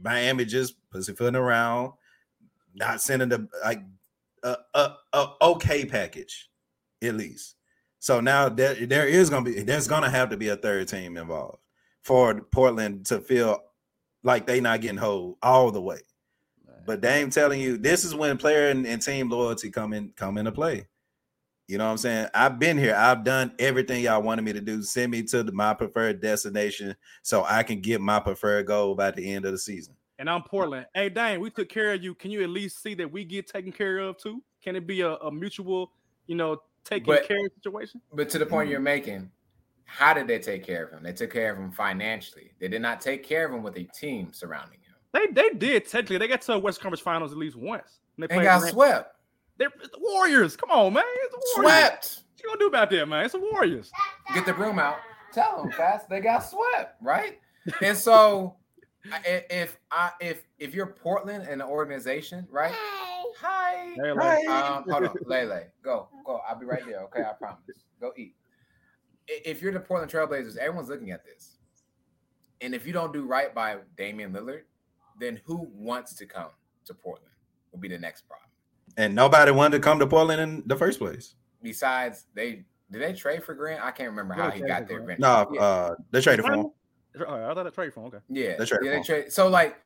Miami just pussyfooting around, not sending the like a, a, a okay package, at least. So now there, there is gonna be there's gonna have to be a third team involved for Portland to feel like they not getting hold all the way. But Dame telling you this is when player and, and team loyalty come in come into play. You know what I'm saying? I've been here. I've done everything y'all wanted me to do. Send me to the, my preferred destination so I can get my preferred goal by the end of the season. And I'm Portland. Hey, Dane, we took care of you. Can you at least see that we get taken care of too? Can it be a, a mutual, you know, taking But- care of situation? But to the point Mhm. you're making, how did they take care of him? They took care of him financially. They did not take care of him with a team surrounding him. They they did technically. They got to the West Conference Finals at least once. And they And played got Durant. swept. They're it's the Warriors. Come on, man. It's the Warriors. Swept. What you gonna do about that, man? It's the Warriors. Get the broom out. Tell them fast. They got swept, right? And so, if I if if you're Portland and the organization, right? Hi. Hey, like, Um, hold on, Lele, go, go. I'll be right there. Okay, I promise. Go eat. If you're the Portland Trailblazers, everyone's looking at this, and if you don't do right by Damian Lillard, then who wants to come to Portland? Will be the next problem. And nobody wanted to come to Portland in the first place. Besides, they did they trade for Grant? I can't remember how he got there. Grant. No, yeah. uh they traded for him. Oh, I thought that traded for him. Okay. Yeah, They trade yeah, for they him. trade. So like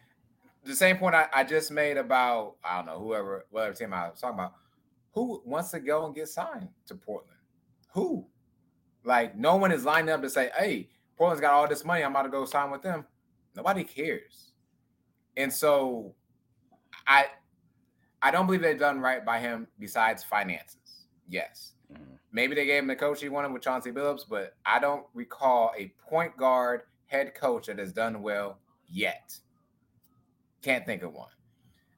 the same point I, I just made about I don't know whoever whatever team I was talking about, who wants to go and get signed to Portland? Who? Like no one is lined up to say, "Hey, Portland's got all this money. I'm about to go sign with them." Nobody cares, and so I I don't believe they've done right by him besides finances. Yes. Mm-hmm. Maybe they gave him the coach he wanted with Chauncey Billups, but I don't recall a point guard head coach that has done well yet. Can't think of one.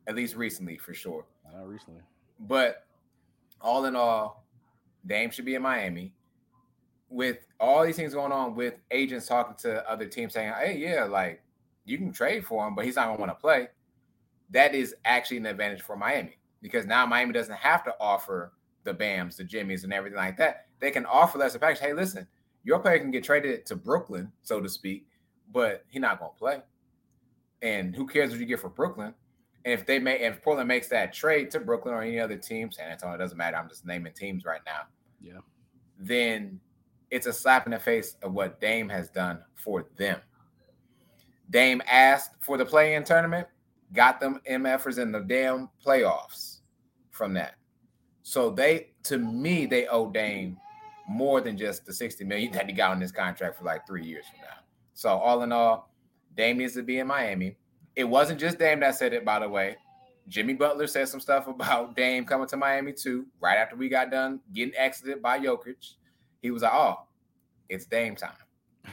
At least recently, for sure. Not recently. But all in all, Dame should be in Miami. With all these things going on, with agents talking to other teams saying, "Hey, yeah, like you can trade for him, but he's not gonna want to play." That is actually an advantage for Miami because now Miami doesn't have to offer the Bams, the Jimmys, and everything like that. They can offer less package. Hey, listen, your player can get traded to Brooklyn, so to speak, but he's not gonna play. And who cares what you get for Brooklyn? And if they may, if Portland makes that trade to Brooklyn or any other team, San Antonio doesn't matter. I'm just naming teams right now. Yeah. Then it's a slap in the face of what Dame has done for them. Dame asked for the play-in tournament, got them MFers in the damn playoffs from that. So they, to me, they owe Dame more than just the 60 million that he got on this contract for like three years from now. So all in all, Dame needs to be in Miami. It wasn't just Dame that said it, by the way. Jimmy Butler said some stuff about Dame coming to Miami too, right after we got done getting exited by Jokic. He was like, oh, it's Dame time.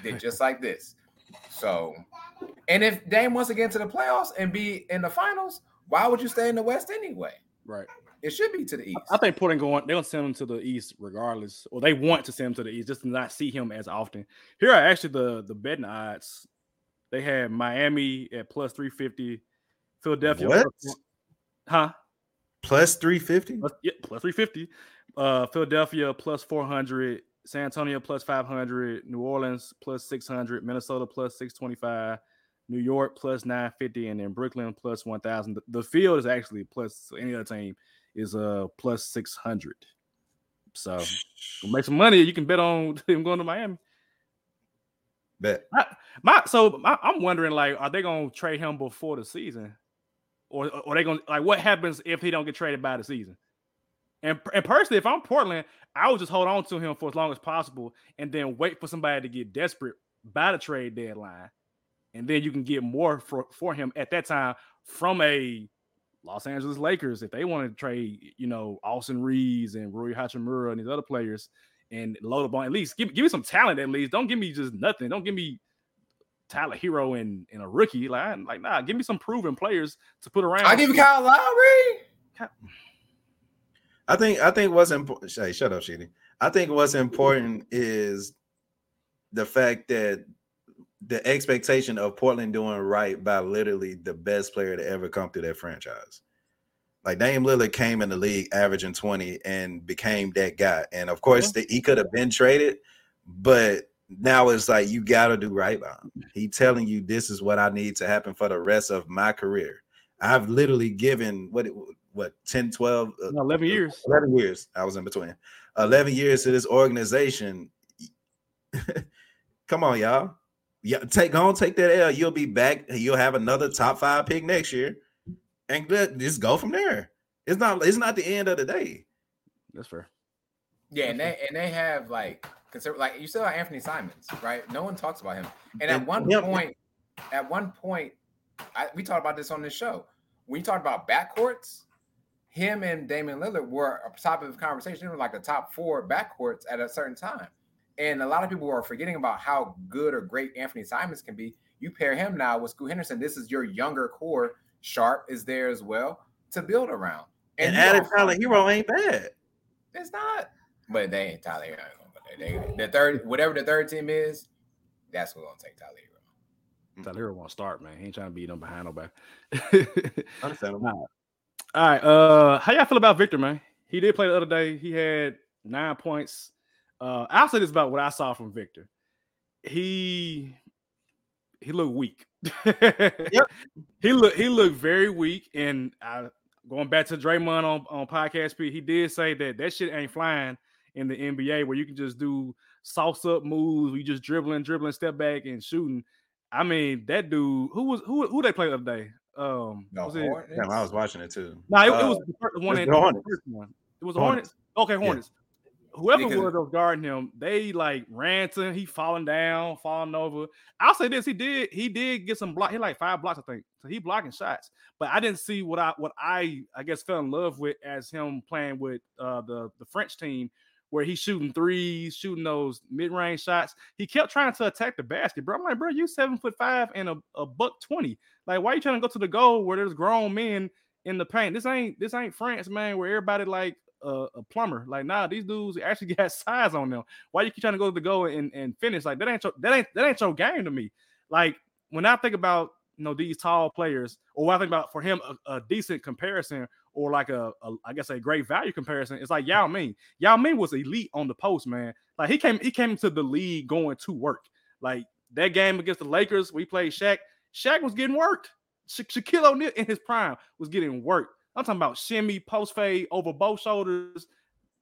Did just like this. So, and if Dame wants to get into the playoffs and be in the finals, why would you stay in the West anyway? Right. It should be to the East. I think Portland going, they're gonna send him to the East regardless, or they want to send him to the East just to not see him as often. Here are actually the the betting odds they had Miami at plus 350, Philadelphia. What? Plus, huh? Plus 350? Yeah, plus 350. Uh, Philadelphia plus 400, San Antonio plus 500, New Orleans plus 600, Minnesota plus 625, New York plus 950, and then Brooklyn plus 1000. The field is actually plus any other team is uh plus 600. So make some money. You can bet on him going to Miami. Bet. My, my so my, I'm wondering like, are they gonna trade him before the season, or are they gonna like what happens if he don't get traded by the season? And and personally, if I'm Portland, I would just hold on to him for as long as possible, and then wait for somebody to get desperate by the trade deadline, and then you can get more for for him at that time from a Los Angeles Lakers if they want to trade, you know, Austin Reaves and Rui Hachimura and these other players and load up on at least give, give me some talent at least. Don't give me just nothing. Don't give me Tyler Herro and, and a rookie. Like, like nah, give me some proven players to put around. I give you Kyle Lowry. I think I think what's important. Hey, shut up, Sheedy. I think what's important is the fact that the expectation of Portland doing right by literally the best player to ever come through that franchise. Like Dame Lillard came in the league averaging 20 and became that guy. And of course, the, he could have been traded, but now it's like you got to do right by him. He telling you this is what I need to happen for the rest of my career. I've literally given what what 10 12 uh, 11 years 11 years i was in between 11 years to this organization come on y'all yeah take on take that l you'll be back you'll have another top five pick next year and just go from there. It's not it's not the end of the day. That's fair. Yeah, and they and they have like consider like you still have Anthony Simons, right? No one talks about him. And at one point, at one point, I, we talked about this on this show. When you talked about backcourts, him and Damian Lillard were a top of the conversation. They were like the top four backcourts at a certain time. And a lot of people are forgetting about how good or great Anthony Simons can be. You pair him now with Scoot Henderson. This is your younger core Sharpe is there as well to build around. And, and added Tyler Herro ain't bad. It's not, but they ain't Tyler Herro. They, the third, whatever the third team is, that's who's gonna take Tyler Herro. Tyler Herro want to start, man. He ain't trying to beat them behind nobody. Understandable. All right. Uh, how y'all feel about Victor, man? He did play the other day. He had nine points. Uh, I'll say this about what I saw from Victor. He he looked weak. yep. He looked he looked very weak. And I, going back to Draymond on, on podcast, Pete, he did say that that shit ain't flying in the NBA where you can just do sauce up moves, you just dribbling, dribbling, step back and shooting. I mean, that dude, who was who who they played the other day? Um, no, was it? Damn, I was watching it too. No, nah, it, uh, it, was the first one. It, the Hornets. First one. It was the Hornets. Hornets. Okay, Hornets. Whoever Because- was guarding him, they like ran to him. He falling down, falling over. I'll say this: he did, he did get some block. He like five blocks, I think. So he blocking shots, but I didn't see what I what I I guess fell in love with as him playing with uh the the French team, where he's shooting threes, shooting those mid range shots. He kept trying to attack the basket, bro. I'm like, bro, you seven foot five and a, a buck twenty. Like, why are you trying to go to the goal where there's grown men in the paint? This ain't this ain't France, man, where everybody like a, a plumber. Like, nah, these dudes actually got size on them. Why you keep trying to go to the goal and, and finish? Like, that ain't your, that ain't that ain't your game to me. Like, when I think about you know these tall players, or when I think about for him a, a decent comparison, or like a, a I guess a great value comparison, it's like Yao Ming. Yao Ming was elite on the post, man. Like he came he came into the league going to work. Like that game against the Lakers, we played Shaq. Shaq was getting worked. Sha- Shaquille O'Neal in his prime was getting worked. I'm talking about shimmy, post fade over both shoulders,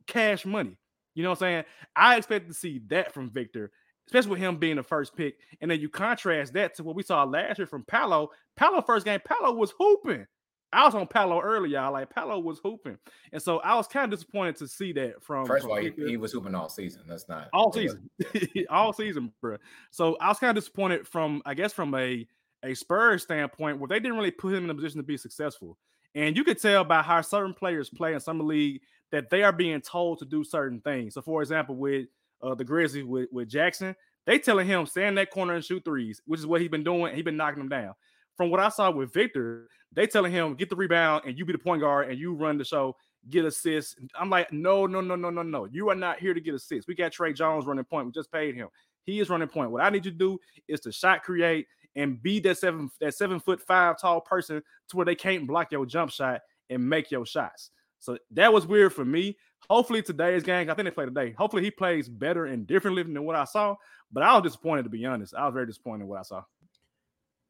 cash money. You know what I'm saying? I expect to see that from Victor, especially with him being the first pick. And then you contrast that to what we saw last year from Paolo. Paolo first game, Paolo was hooping. I was on Paolo earlier, y'all. Like Paolo was hooping, and so I was kind of disappointed to see that from. First of all, he, he was hooping all season. That's not all season, all season, bro. So I was kind of disappointed from, I guess, from a a Spurs standpoint, where they didn't really put him in a position to be successful. And you could tell by how certain players play in summer league that they are being told to do certain things. So, for example, with uh, the Grizzlies with, with Jackson, they telling him stand that corner and shoot threes, which is what he's been doing. He's been knocking them down. From what I saw with Victor, they telling him get the rebound and you be the point guard and you run the show, get assists. I'm like, no, no, no, no, no, no. You are not here to get assists. We got Tre Jones running point. We just paid him. He is running point. What I need you to do is to shot create and be that seven that seven foot five tall person to where they can't block your jump shot and make your shots. So that was weird for me. Hopefully today's game, I think they play today. Hopefully he plays better and differently than what I saw. But I was disappointed to be honest. I was very disappointed in what I saw.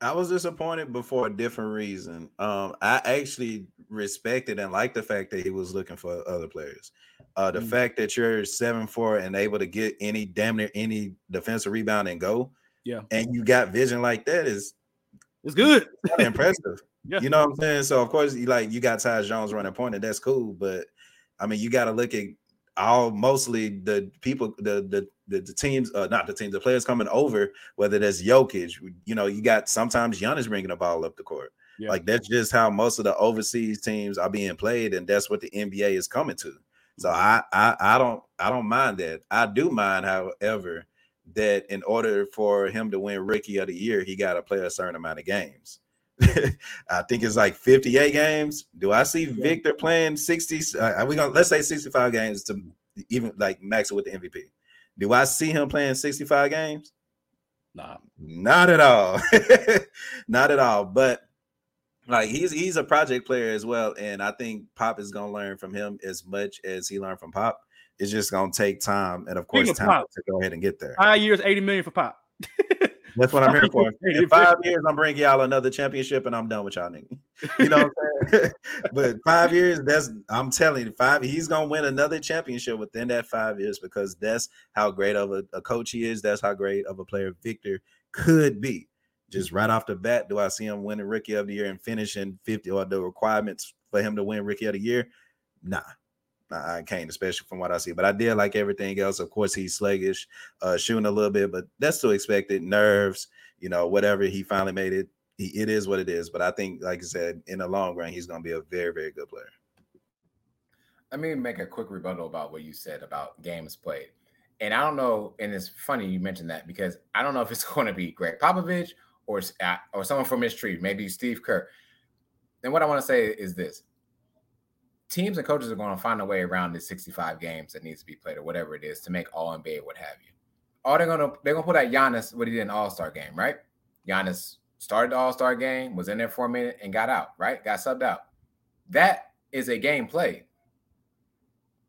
I was disappointed, but for a different reason. Um, I actually respected and liked the fact that he was looking for other players. Uh, the Mm. fact that you're seven four and able to get any damn near any defensive rebound and go, Yeah. and you got vision like that is It's good. kinda impressive. Yeah. You know what I'm saying? So of course, you like you got Ty Jones running point, and that's cool. But I mean, you got to look at all mostly the people, the the the, the teams, uh, not the teams, the players coming over. Whether that's Jokic, you know, you got sometimes Giannis bringing the ball up the court. Yeah. Like that's just how most of the overseas teams are being played, and that's what the NBA is coming to. So I I I don't I don't mind that. I do mind, however, that in order for him to win Rookie of the Year, he got to play a certain amount of games. I think it's like 58 games. Do I see Victor playing 60? Uh, we gonna let's say 65 games to even like max it with the MVP. Do I see him playing 65 games? Nah. Not at all. Not at all. But like he's he's a project player as well, and I think Pop is gonna learn from him as much as he learned from Pop. It's just gonna take time, and of course, Speaking time Pop. to go ahead and get there. Five years, 80 million for Pop. That's what I'm here for. In five years, I'm bringing y'all another championship, and I'm done with y'all nigga. You know what I'm saying? but five years, that's I'm telling you, five. He's gonna win another championship within that five years because that's how great of a, a coach he is. That's how great of a player Victor could be. Just right off the bat, do I see him winning Rookie of the Year and finishing 50 or the requirements for him to win Rookie of the Year? Nah. I can't, especially from what I see. But I did like everything else. Of course, he's sluggish, uh, shooting a little bit, but that's to expected. Nerves, you know, whatever. He finally made it. He, it is what it is. But I think, like I said, in the long run, he's going to be a very, very good player. Let me make a quick rebuttal about what you said about games played. And I don't know, and it's funny you mentioned that because I don't know if it's going to be Gregg Popovich or uh, or someone from his tree, maybe Steve Kerr. And what I want to say is this: teams and coaches are going to find a way around the 65 games that needs to be played or whatever it is to make All NBA, what have you. All they're gonna they're gonna put out Giannis what he did in All Star game, right? Giannis started the All Star game, was in there for a minute, and got out, right? Got subbed out. That is a game played.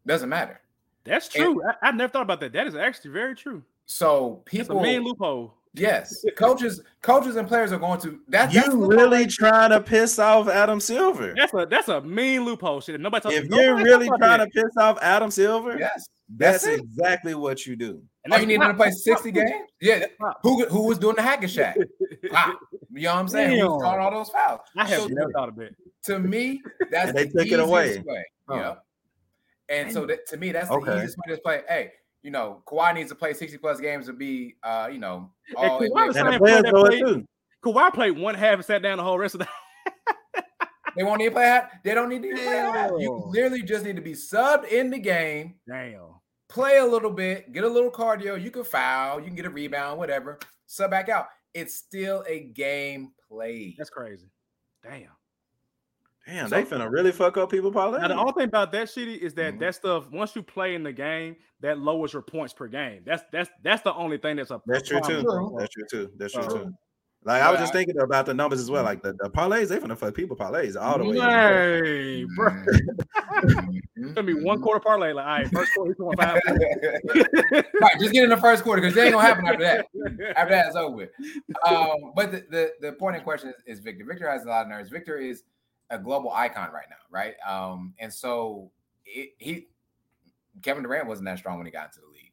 Doesn't matter. That's true. I, I never thought about that. That is actually very true. So It's a people, main loophole. Yes, coaches, coaches and players are going to that. You that's what- really trying to piss off Adam Silver? That's a that's a mean loophole. Shit. Nobody talks. If nobody you're really trying to piss off Adam Silver, Yes, that's that's exactly what you do. And Oh, you need him to play 60 Pop. games? Yeah. Who who was doing the hack and Shaq? Wow. You know what I'm saying? Who's Damn. calling all those fouls? I have So never thought of it. to me, that's And they the took it away. easiest way. Huh. Oh. Yeah. And so that, to me, that's the Okay. easiest way to play. Hey, you know, Kawhi needs to play 60 plus games to be, uh, you know, Hey, all Kawhi And Same the players that it too. Kawhi played one half and sat down the whole rest of the. They won't need to play half. They don't need to play half. You literally just need to be subbed in the game, Damn. play a little bit, get a little cardio. You can foul, you can get a rebound, whatever. Sub back out. It's still a game played. That's crazy. Damn. Damn, they finna really fuck up people parlay. Now the only thing about that shitty is that Mhm. that stuff once you play in the game, that lowers your points per game. That's that's that's the only thing that's a That's true too. problem. That's true too. That's true Uh, too. Like I was just thinking about the numbers as well. Like the, the parlays, they finna fuck people parlays all the way. Hey, bro. Mhm. It's gonna be one quarter parlay. Like, all right, first quarter, he's going five. right, just get in the first quarter because it ain't gonna happen after that. After that, it's over. Um, but the, the the point in question is, is Victor. Victor has a lot of nerves. Victor is a global icon right now, right? Um, and so it, he Kevin Durant wasn't that strong when he got into the league,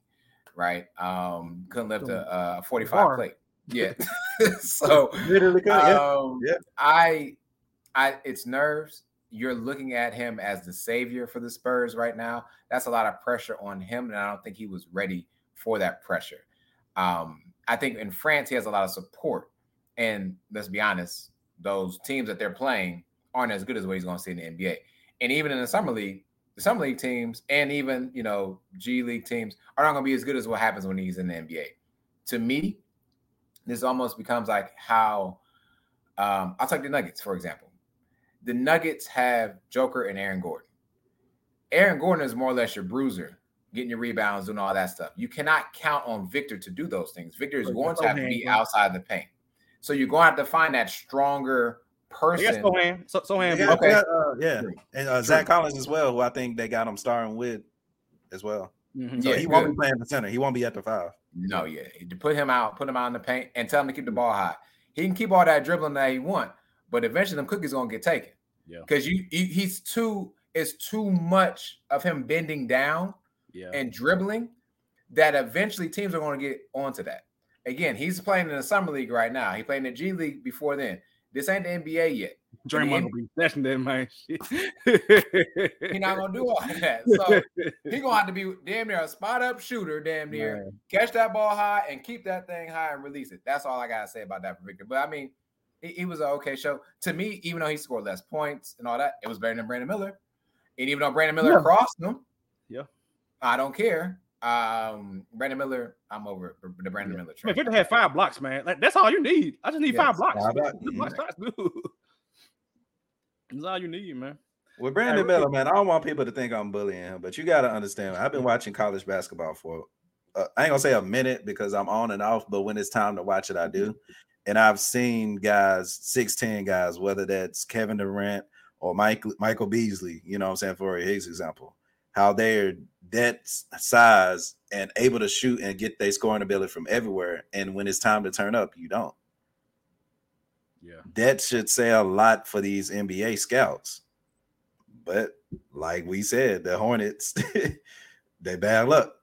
right? Um, couldn't lift a, a 45 Bar. plate. Yeah. so Literally, could, yeah. um, Yeah. I, I, it's nerves. You're looking at him as the savior for the Spurs right now. That's a lot of pressure on him, and I don't think he was ready for that pressure. Um, I think in France he has a lot of support, and let's be honest, those teams that they're playing aren't as good as what he's going to see in the NBA. And even in the summer league, the summer league teams and even you know G League teams are not going to be as good as what happens when he's in the NBA. To me, this almost becomes like how um, I'll take the Nuggets for example. The Nuggets have Joker and Aaron Gordon. Aaron Gordon is more or less your bruiser, getting your rebounds, doing all that stuff. You cannot count on Victor to do those things. Victor is going to have to be outside the paint. So you're going to have to find that stronger person. got Sochan. So, Sochan. They got- okay. got, uh, yeah, and uh, Zach Collins as well, who I think they got him starting with as well. Mhm. So Yeah, he won't be playing the center. He won't be at the five. No, yeah. To put him out, put him out in the paint and tell him to keep the ball high. He can keep all that dribbling that he want, but eventually them cookies gonna get taken. Yeah. Because you, you he's too it's too much of him bending down Yeah. and dribbling that eventually teams are going to get onto that. Again, he's playing in the summer league right now. He played in the G League before then. This ain't the NBA yet. Draymond gonna be snatching that man. Shit. He's not gonna do all that. So he gonna have to be damn near a spot up shooter, damn near Man. catch that ball high and keep that thing high and release it. That's all I gotta say about that for Victor. But I mean, he, he was an okay show to me. Even though he scored less points and all that, it was better than Brandon Miller. And even though Brandon Miller Yeah. crossed him, Yeah. I don't care. Um, Brandon Miller, I'm over the Brandon Miller Man, trade. Victor had five blocks, man. Like that's all you need. I just need Yes, five blocks. five blocks. The block shots, dude. That's all you need, man. With Brandon really- Miller, man, I don't want people to think I'm bullying him, but you got to understand. I've been watching college basketball for, uh, I ain't gonna say a minute because I'm on and off, but when it's time to watch it, I do. And I've seen guys, six ten guys, whether that's Kevin Durant or Mike Michael Beasley, you know what I'm saying, for a Higgs example, how they're that size and able to shoot and get their scoring ability from everywhere. And when it's time to turn up, you don't. Yeah. That should say a lot for these NBA scouts. But like we said, the Hornets, they bad luck.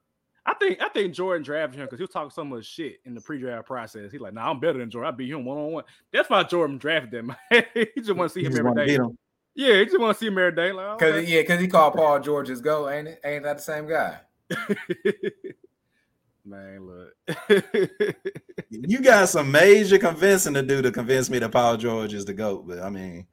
I think I think Jordan drafted him because he was talking so much shit in the pre-draft process. He's like, "Nah, I'm better than Jordan. I beat him one on one." That's why Jordan drafted him. he just want to see him every day. every wanna day. beat 'em. Yeah, he just want to see him every day. Like, Cause okay. yeah, because he called Paul George his go, ain't it? Ain't that the same guy? man, look. You got some major convincing to do to convince me that Paul George is the GOAT. But I mean,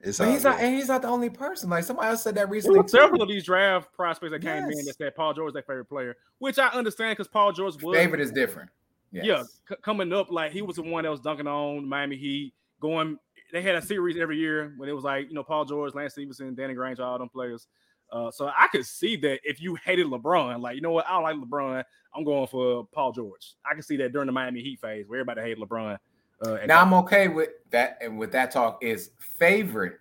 it's But all he's not, and he's not the only person. Like somebody else said that recently. were several of these draft prospects that came in that said Paul George is their favorite player, which I understand because Paul George was Favorite is different. Yes. yeah c- coming up like he was the one that was dunking on Miami Heat. Going, they had a series every year when it was like you know Paul George, Lance Stephenson, Danny Granger, all them players. Uh, so I could see that if you hated LeBron, like you know what, I don't like LeBron. I'm going for Paul George. I can see that during the Miami Heat phase where everybody hated LeBron. Uh, Now I'm okay with that, and with that talk is favorite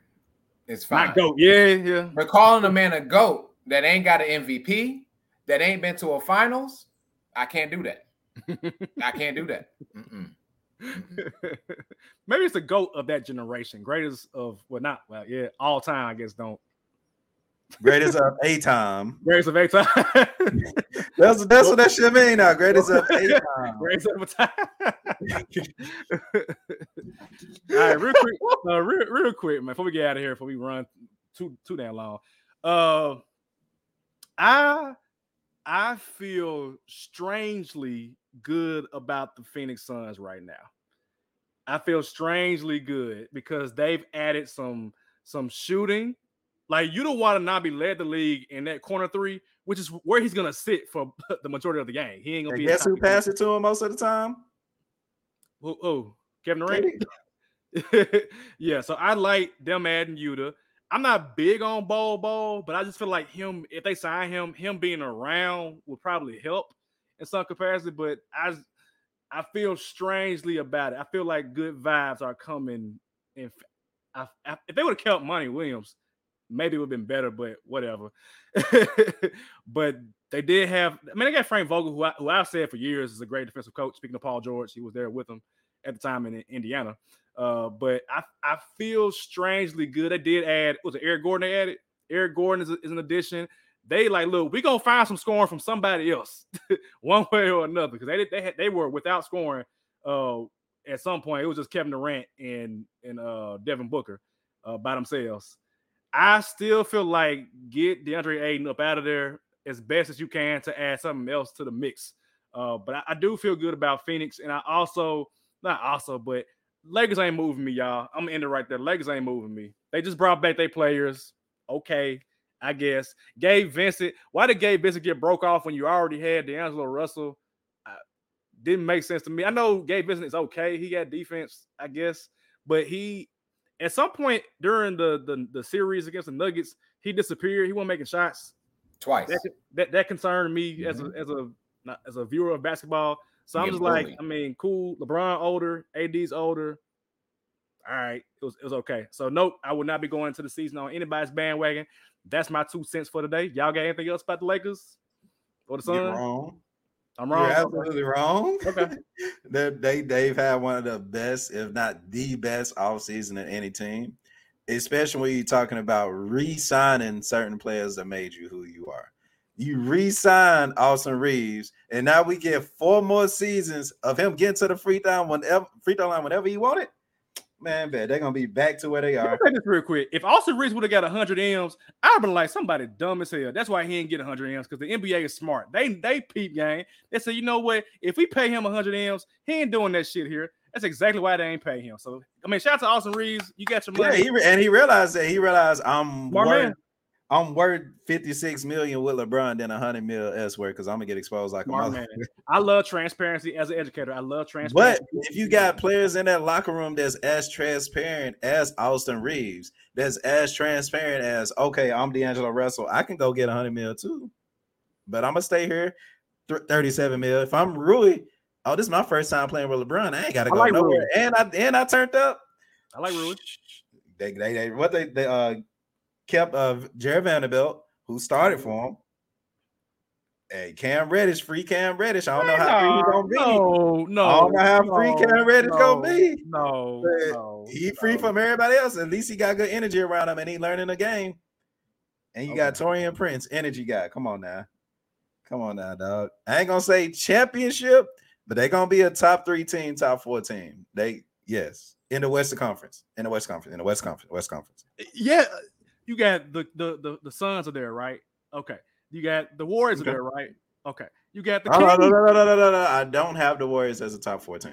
is fine. not go. Yeah, yeah. But calling a man a goat that ain't got an MVP, that ain't been to a finals, I can't do that. I can't do that. Mm-mm. Maybe it's the goat of that generation, greatest of well, not well, yeah, all time. I guess don't greatest of a time. greatest of a time, That's that's what that should mean now. Greatest of a time. greatest of a time. all right, real quick, uh, real, real quick, man. Before we get out of here, before we run too too damn long, uh, I I feel strangely good about the Phoenix Suns right now. I feel strangely good because they've added some some shooting. Like you don't want to not be led the league in that corner three, which is where he's gonna sit for the majority of the game. He ain't gonna And be. guess who passed it to him most of the time? Oh, oh Kevin Durant. yeah, so I like them adding Yuta. I'm not big on Bol Bol, but I just feel like him, if they sign him, him being around would probably help in some capacity. But I I feel strangely about it. I feel like good vibes are coming. If I, if they would have kept Monty Williams, maybe it would have been better, but whatever. but they did have, I mean, they got Frank Vogel, who, I, who I've said for years is a great defensive coach. Speaking of Paul George, he was there with him at the time in Indiana. Uh, but I, I feel strangely good. They did add, was it Eric Gordon they added? Eric Gordon is, a, is an addition. They like, look, we gonna find some scoring from somebody else, one way or another, because they they had, they were without scoring. Uh, at some point, it was just Kevin Durant and and uh Devin Booker uh, by themselves. I still feel like get DeAndre Ayton up out of there as best as you can to add something else to the mix. Uh, but I, I do feel good about Phoenix, and I also not also, but Lakers ain't moving me, y'all. I'm gonna end it right there. Lakers ain't moving me. They just brought back their players. Okay, I guess. Gabe Vincent. Why did Gabe Vincent get broke off when you already had D'Angelo Russell? Uh, didn't make sense to me. I know Gabe Vincent is okay. He got defense, I guess, but he at some point during the the, the series against the Nuggets, he disappeared. He wasn't making shots twice. That that, that concerned me mm-hmm. as a as a as a viewer of basketball. So I'm just like, I mean, cool. LeBron older, AD's older. All right, it was it was okay. So nope, I would not be going to the season on anybody's bandwagon. That's my two cents for today. Y'all got anything else about the Lakers or the Suns? You're wrong. I'm wrong. You're absolutely wrong. Okay. they, they they've had one of the best, if not the best, off season in any team. Especially when you're talking about re-signing certain players that made you who you are. You re-sign Austin Reaves, and now we get four more seasons of him getting to the free throw whenever free throw line whenever he wanted. Man, bet they're gonna be back to where they are. This real quick. If Austin Reaves would have got 100 M's, I'd have been like somebody dumb as hell. That's why he didn't get 100 M's because the NBA is smart. They they peep game. They say, you know what? If we pay him 100 M's, he ain't doing that shit here. That's exactly why they ain't pay him. So I mean, shout out to Austin Reaves. You got your money. Yeah, he re- and he realized that he realized I'm worth, man. I'm worth 56 million with LeBron than 100 mil elsewhere because I'm gonna get exposed like Smart a man. I love transparency as an educator. I love transparency. But if you got players in that locker room that's as transparent as Austin Reaves, that's as transparent as okay, I'm D'Angelo Russell, I can go get 100 mil too. But I'm gonna stay here 37 mil. If I'm really, oh, this is my first time playing with LeBron. I ain't gotta go like nowhere. Rui. And I and I turned up. I like Rui. They, they, they what they they uh kept uh Jarred Vanderbilt, who started for him. Hey, Cam Reddish, free Cam Reddish. I don't know how free he's gonna be. No, no, I don't know how no, free Cam Reddish no, gonna be. No, no, he free from everybody else. At least he got good energy around him and he learning the game. And you okay. got Taurean Prince, energy guy. Come on now. Come on now, dog. I ain't gonna say championship, but they gonna be a top three team, top four team. They yes, in the Western Conference, in the West Conference, in the West Conference, West Conference. Yeah, you got the the the, the Suns are there, right? Okay. You got the Warriors okay. are there, right? Okay. You got the oh, no, no, no, no, no, no, no. I don't have the Warriors as a top 14.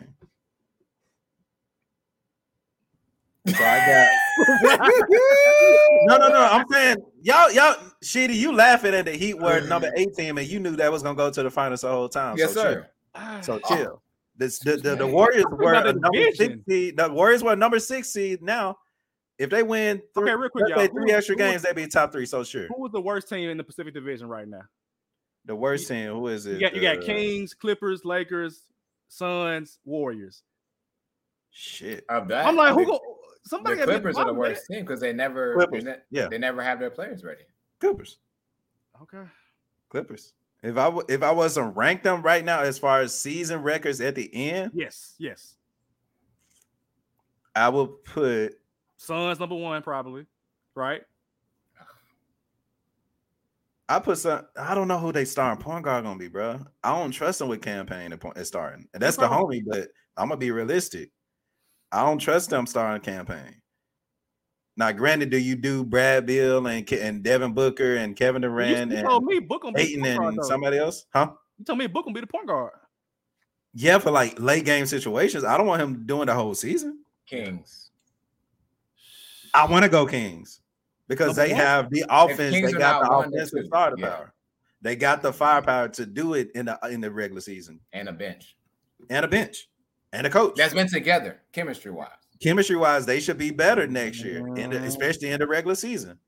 So I got no, no, no. I'm saying y'all, y'all, Sheedy, you laughing at the Heat were number 18, and you knew that was gonna go to the finals the whole time. Yes, so sir. Chill. So ah. chill. This, the, the, the Warriors were a number six seed. The Warriors were number six seed now. If they win three, okay, real quick, y'all. three extra who, games, they'd be top three. So sure. Who was the worst team in the Pacific Division right now? The worst team. Who is it? You got, you got uh, Kings, Clippers, Lakers, Suns, Warriors. Shit. Of that, I'm like, who go? Somebody the Clippers are the worst team because they never, they ne- yeah, they never have their players ready. Clippers. Okay. Clippers. If I if I was to rank them right now as far as season records at the end, yes, yes, I would put Suns number one, probably, right? I put some. I don't know who they starting point guard gonna be, bro. I don't trust them with Cam Payne at starting. And that's the homie, but I'm gonna be realistic. I don't trust them starting Cam Payne. Now, granted, do you do Brad Beal and and Devin Booker and Kevin Durant you, you and told me Book be the Peyton point guard, and somebody else? Huh? You told me Book gonna be the point guard. Yeah, for like late game situations. I don't want him doing the whole season. Kings. I want to go Kings because they have the offense. They got the offensive firepower. Yeah. They got the firepower to do it in the in the regular season And a bench. and a bench and a coach. That's been together, chemistry wise. Chemistry wise, they should be better next year, in the, Mhm. especially in the regular season.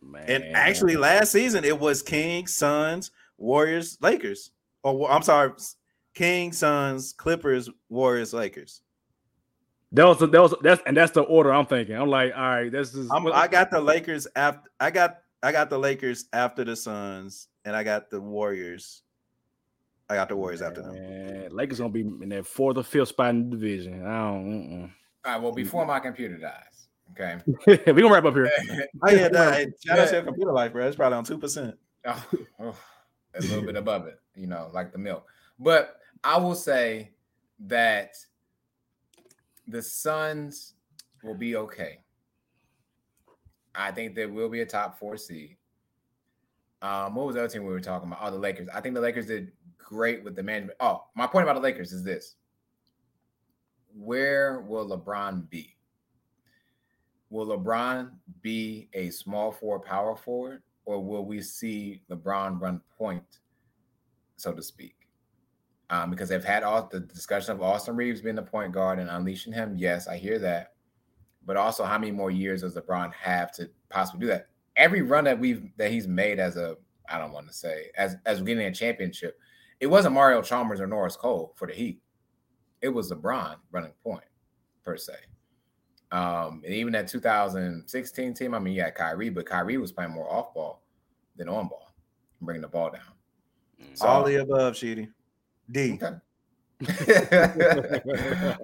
Man. And actually, last season it was Kings, Suns, Warriors, Lakers. Or I'm sorry, Kings, Suns, Clippers, Warriors, Lakers. That was that was that's and that's the order I'm thinking. I'm like, all right, this is I'm, I got the Lakers after. I got I got the Lakers after the Suns, and I got the Warriors. I got the Warriors after them. Man, Lakers gonna be in that fourth or fifth spot in the division. I don't. All right. Well, before my computer dies, okay. Mm-mm. we gonna wrap up here. Oh yeah, that, hey, shout out to your computer life, bro. It's probably on two percent. Oh, oh, a little bit above it, you know, like the milk. But I will say that the Suns will be okay. I think there will be a top four seed. Um, what was the other team we were talking about? Oh, the Lakers. I think the Lakers did great with the management. Oh, my point about the Lakers is this: Where will LeBron be? Will LeBron be a small forward, power forward, or will we see LeBron run point, so to speak? Um, because they've had all the discussion of Austin Reaves being the point guard and unleashing him. Yes, I hear that. But also, how many more years does LeBron have to possibly do that? Every run that we've that he's made as a I don't want to say as as getting a championship, it wasn't Mario Chalmers or Norris Cole for the Heat. It was LeBron running point per se. Um, and even that 2016 team, I mean, you had Kyrie, but Kyrie was playing more off ball than on ball, bringing the ball down. So, All the above, Sheedy. D. okay.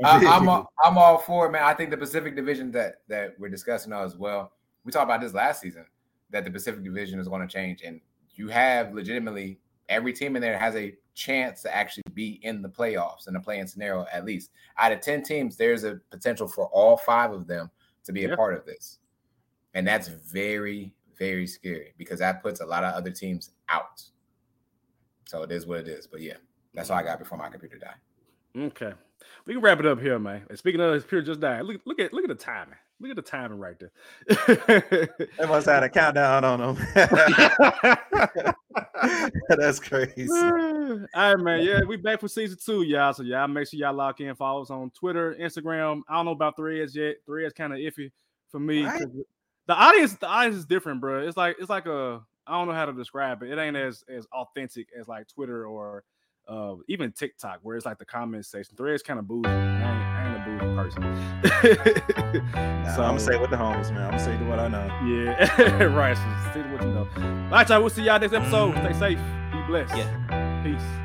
I, I'm all, I'm all for it, man. I think the Pacific Division that that we're discussing now as well. We talked about this last season that the Pacific Division is going to change, and you have legitimately every team in there has a chance to actually be in the playoffs in a playing scenario at least. Out of ten teams, there's a potential for all five of them to be Yeah. a part of this, and that's very very scary because that puts a lot of other teams out. So it is what it is. But yeah, that's all I got before my computer died. Okay, we can wrap it up here, man. And speaking of his pure just died, look look at look at the timing. Look at the timing right there. They must have had a countdown on them. That's crazy. All right, man. Yeah, we back for season two, y'all. So y'all make sure y'all lock in, follow us on Twitter, Instagram. I don't know about threads yet. Threads kind of iffy for me. Right. 'cause The audience, the audience is different, bro. It's like it's like a I don't know how to describe it. It ain't as as authentic as like Twitter or uh even TikTok, where it's like the comment section. Threads kind of bougie. I ain't, a bougie person. Nah, I'm gonna say with the homies, man. I'm gonna say what I know. Yeah, right. So see what you know. All right, y'all. We'll see y'all next episode. Stay safe. Be blessed. Yeah. Peace.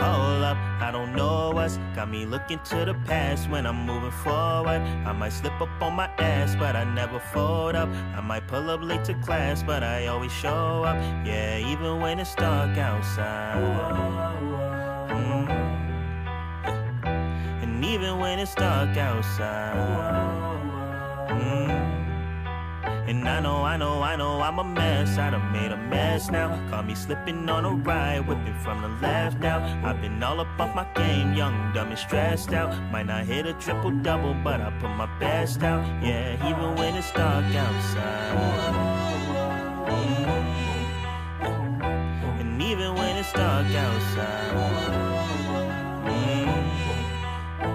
Hold up, I don't know what's got me looking to the past when I'm moving forward. I might slip up on my ass, but I never fold up. I might pull up late to class, but I always show up. Yeah, even when it's dark outside. Even when it's dark outside. Mm. And I know, I know, I know I'm a mess. I done made a mess now. Caught me slipping on a ride, whipping from the left now. I've been all up off my game, young, dumb, and stressed out. Might not hit a triple double, but I put my best out. Yeah, even when it's dark outside. Mm. And even when it's dark outside.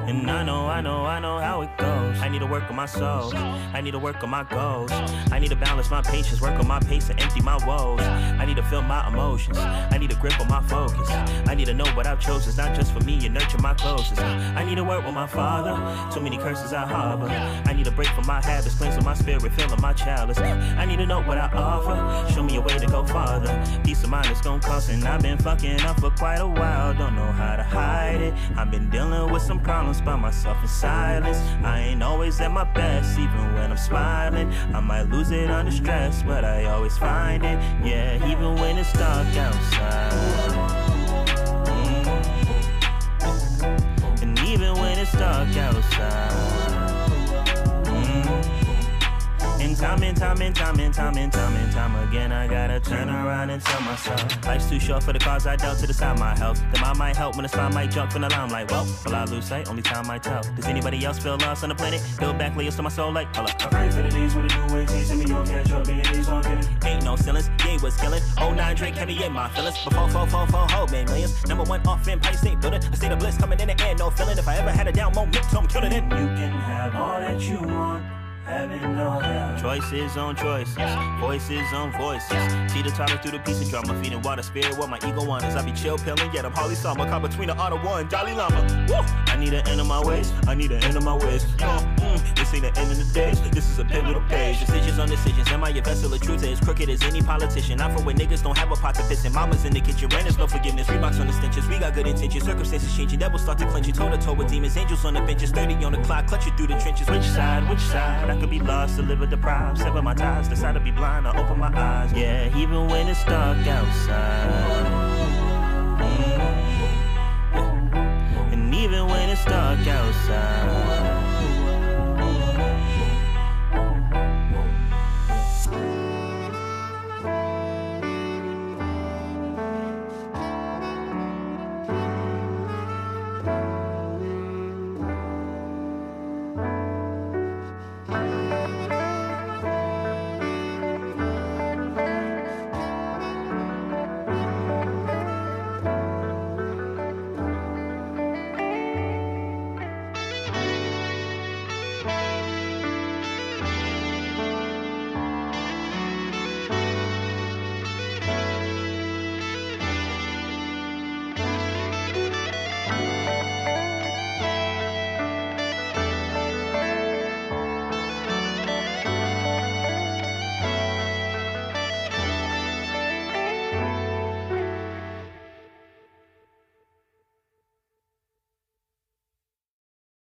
And I know, I know, I know how it goes. I need to work on my soul. I need to work on my goals. I need to balance my patience, work on my pace, and empty my woes. I need to feel my emotions. I need to grip on my focus. I need to know what I've chosen is not just for me and nurture my closest. I need to work with my father. Too many curses I harbor. I need a break from my habits, cleansing my spirit, filling my chalice. I need to know what I offer. Show me a way to go farther. Peace of mind is gonna cost, and I've been fucking up for quite a while. Don't know how to. I've been dealing with some problems by myself in silence. I ain't always at my best, even when I'm smiling. I might lose it under stress, but I always find it. Yeah, even when it's dark outside. Mm. And even when it's dark outside. Mm. And and time and time and time and time and time again. I gotta turn around and tell myself life's too short for the cause I dealt to decide my health. The mind might help when the spine might jump from the limelight. Well, will I lose sight? Only time might tell. Does anybody else feel lost on the planet? Build back layers to my soul like, up. I pray for the days when the new way teasing me, up, being these on kidding. Ain't no ceilings, game was killing. Oh, nine Drake heavy in my feelings. Before 444 hold made millions. Number one off in Empire State Building. A state of bliss coming in the air, no feeling. If I ever had a down moment, I'm killing it. You can have all that you want. Choices on choices, voices on voices. See the topic through the piece of drama, feeding water spirit. What my ego wants, I be chill pilling, yet I'm Harley Summer. Caught between the auto one, Jolly Llama. Woo! I need an end of my ways, I need an end of my ways. Yo, mm, this ain't the end of the days, this is a pivotal page. Decisions on decisions, am I your vessel of truth? As crooked as any politician. I'm for when niggas don't have a pot to piss in. Mama's in the kitchen, rain is no forgiveness. Reeboks on the stenches, we got good intentions. Circumstances changing, devils start to clench you. Toe to toe with demons, angels on the benches, 30 on the clock, clutch you through the trenches. Which side, which side? I could be lost to live a deprived. Sever my ties, decide to be blind, I open my eyes. Yeah, even when it's dark outside. Mm-hmm. And even when it's dark outside.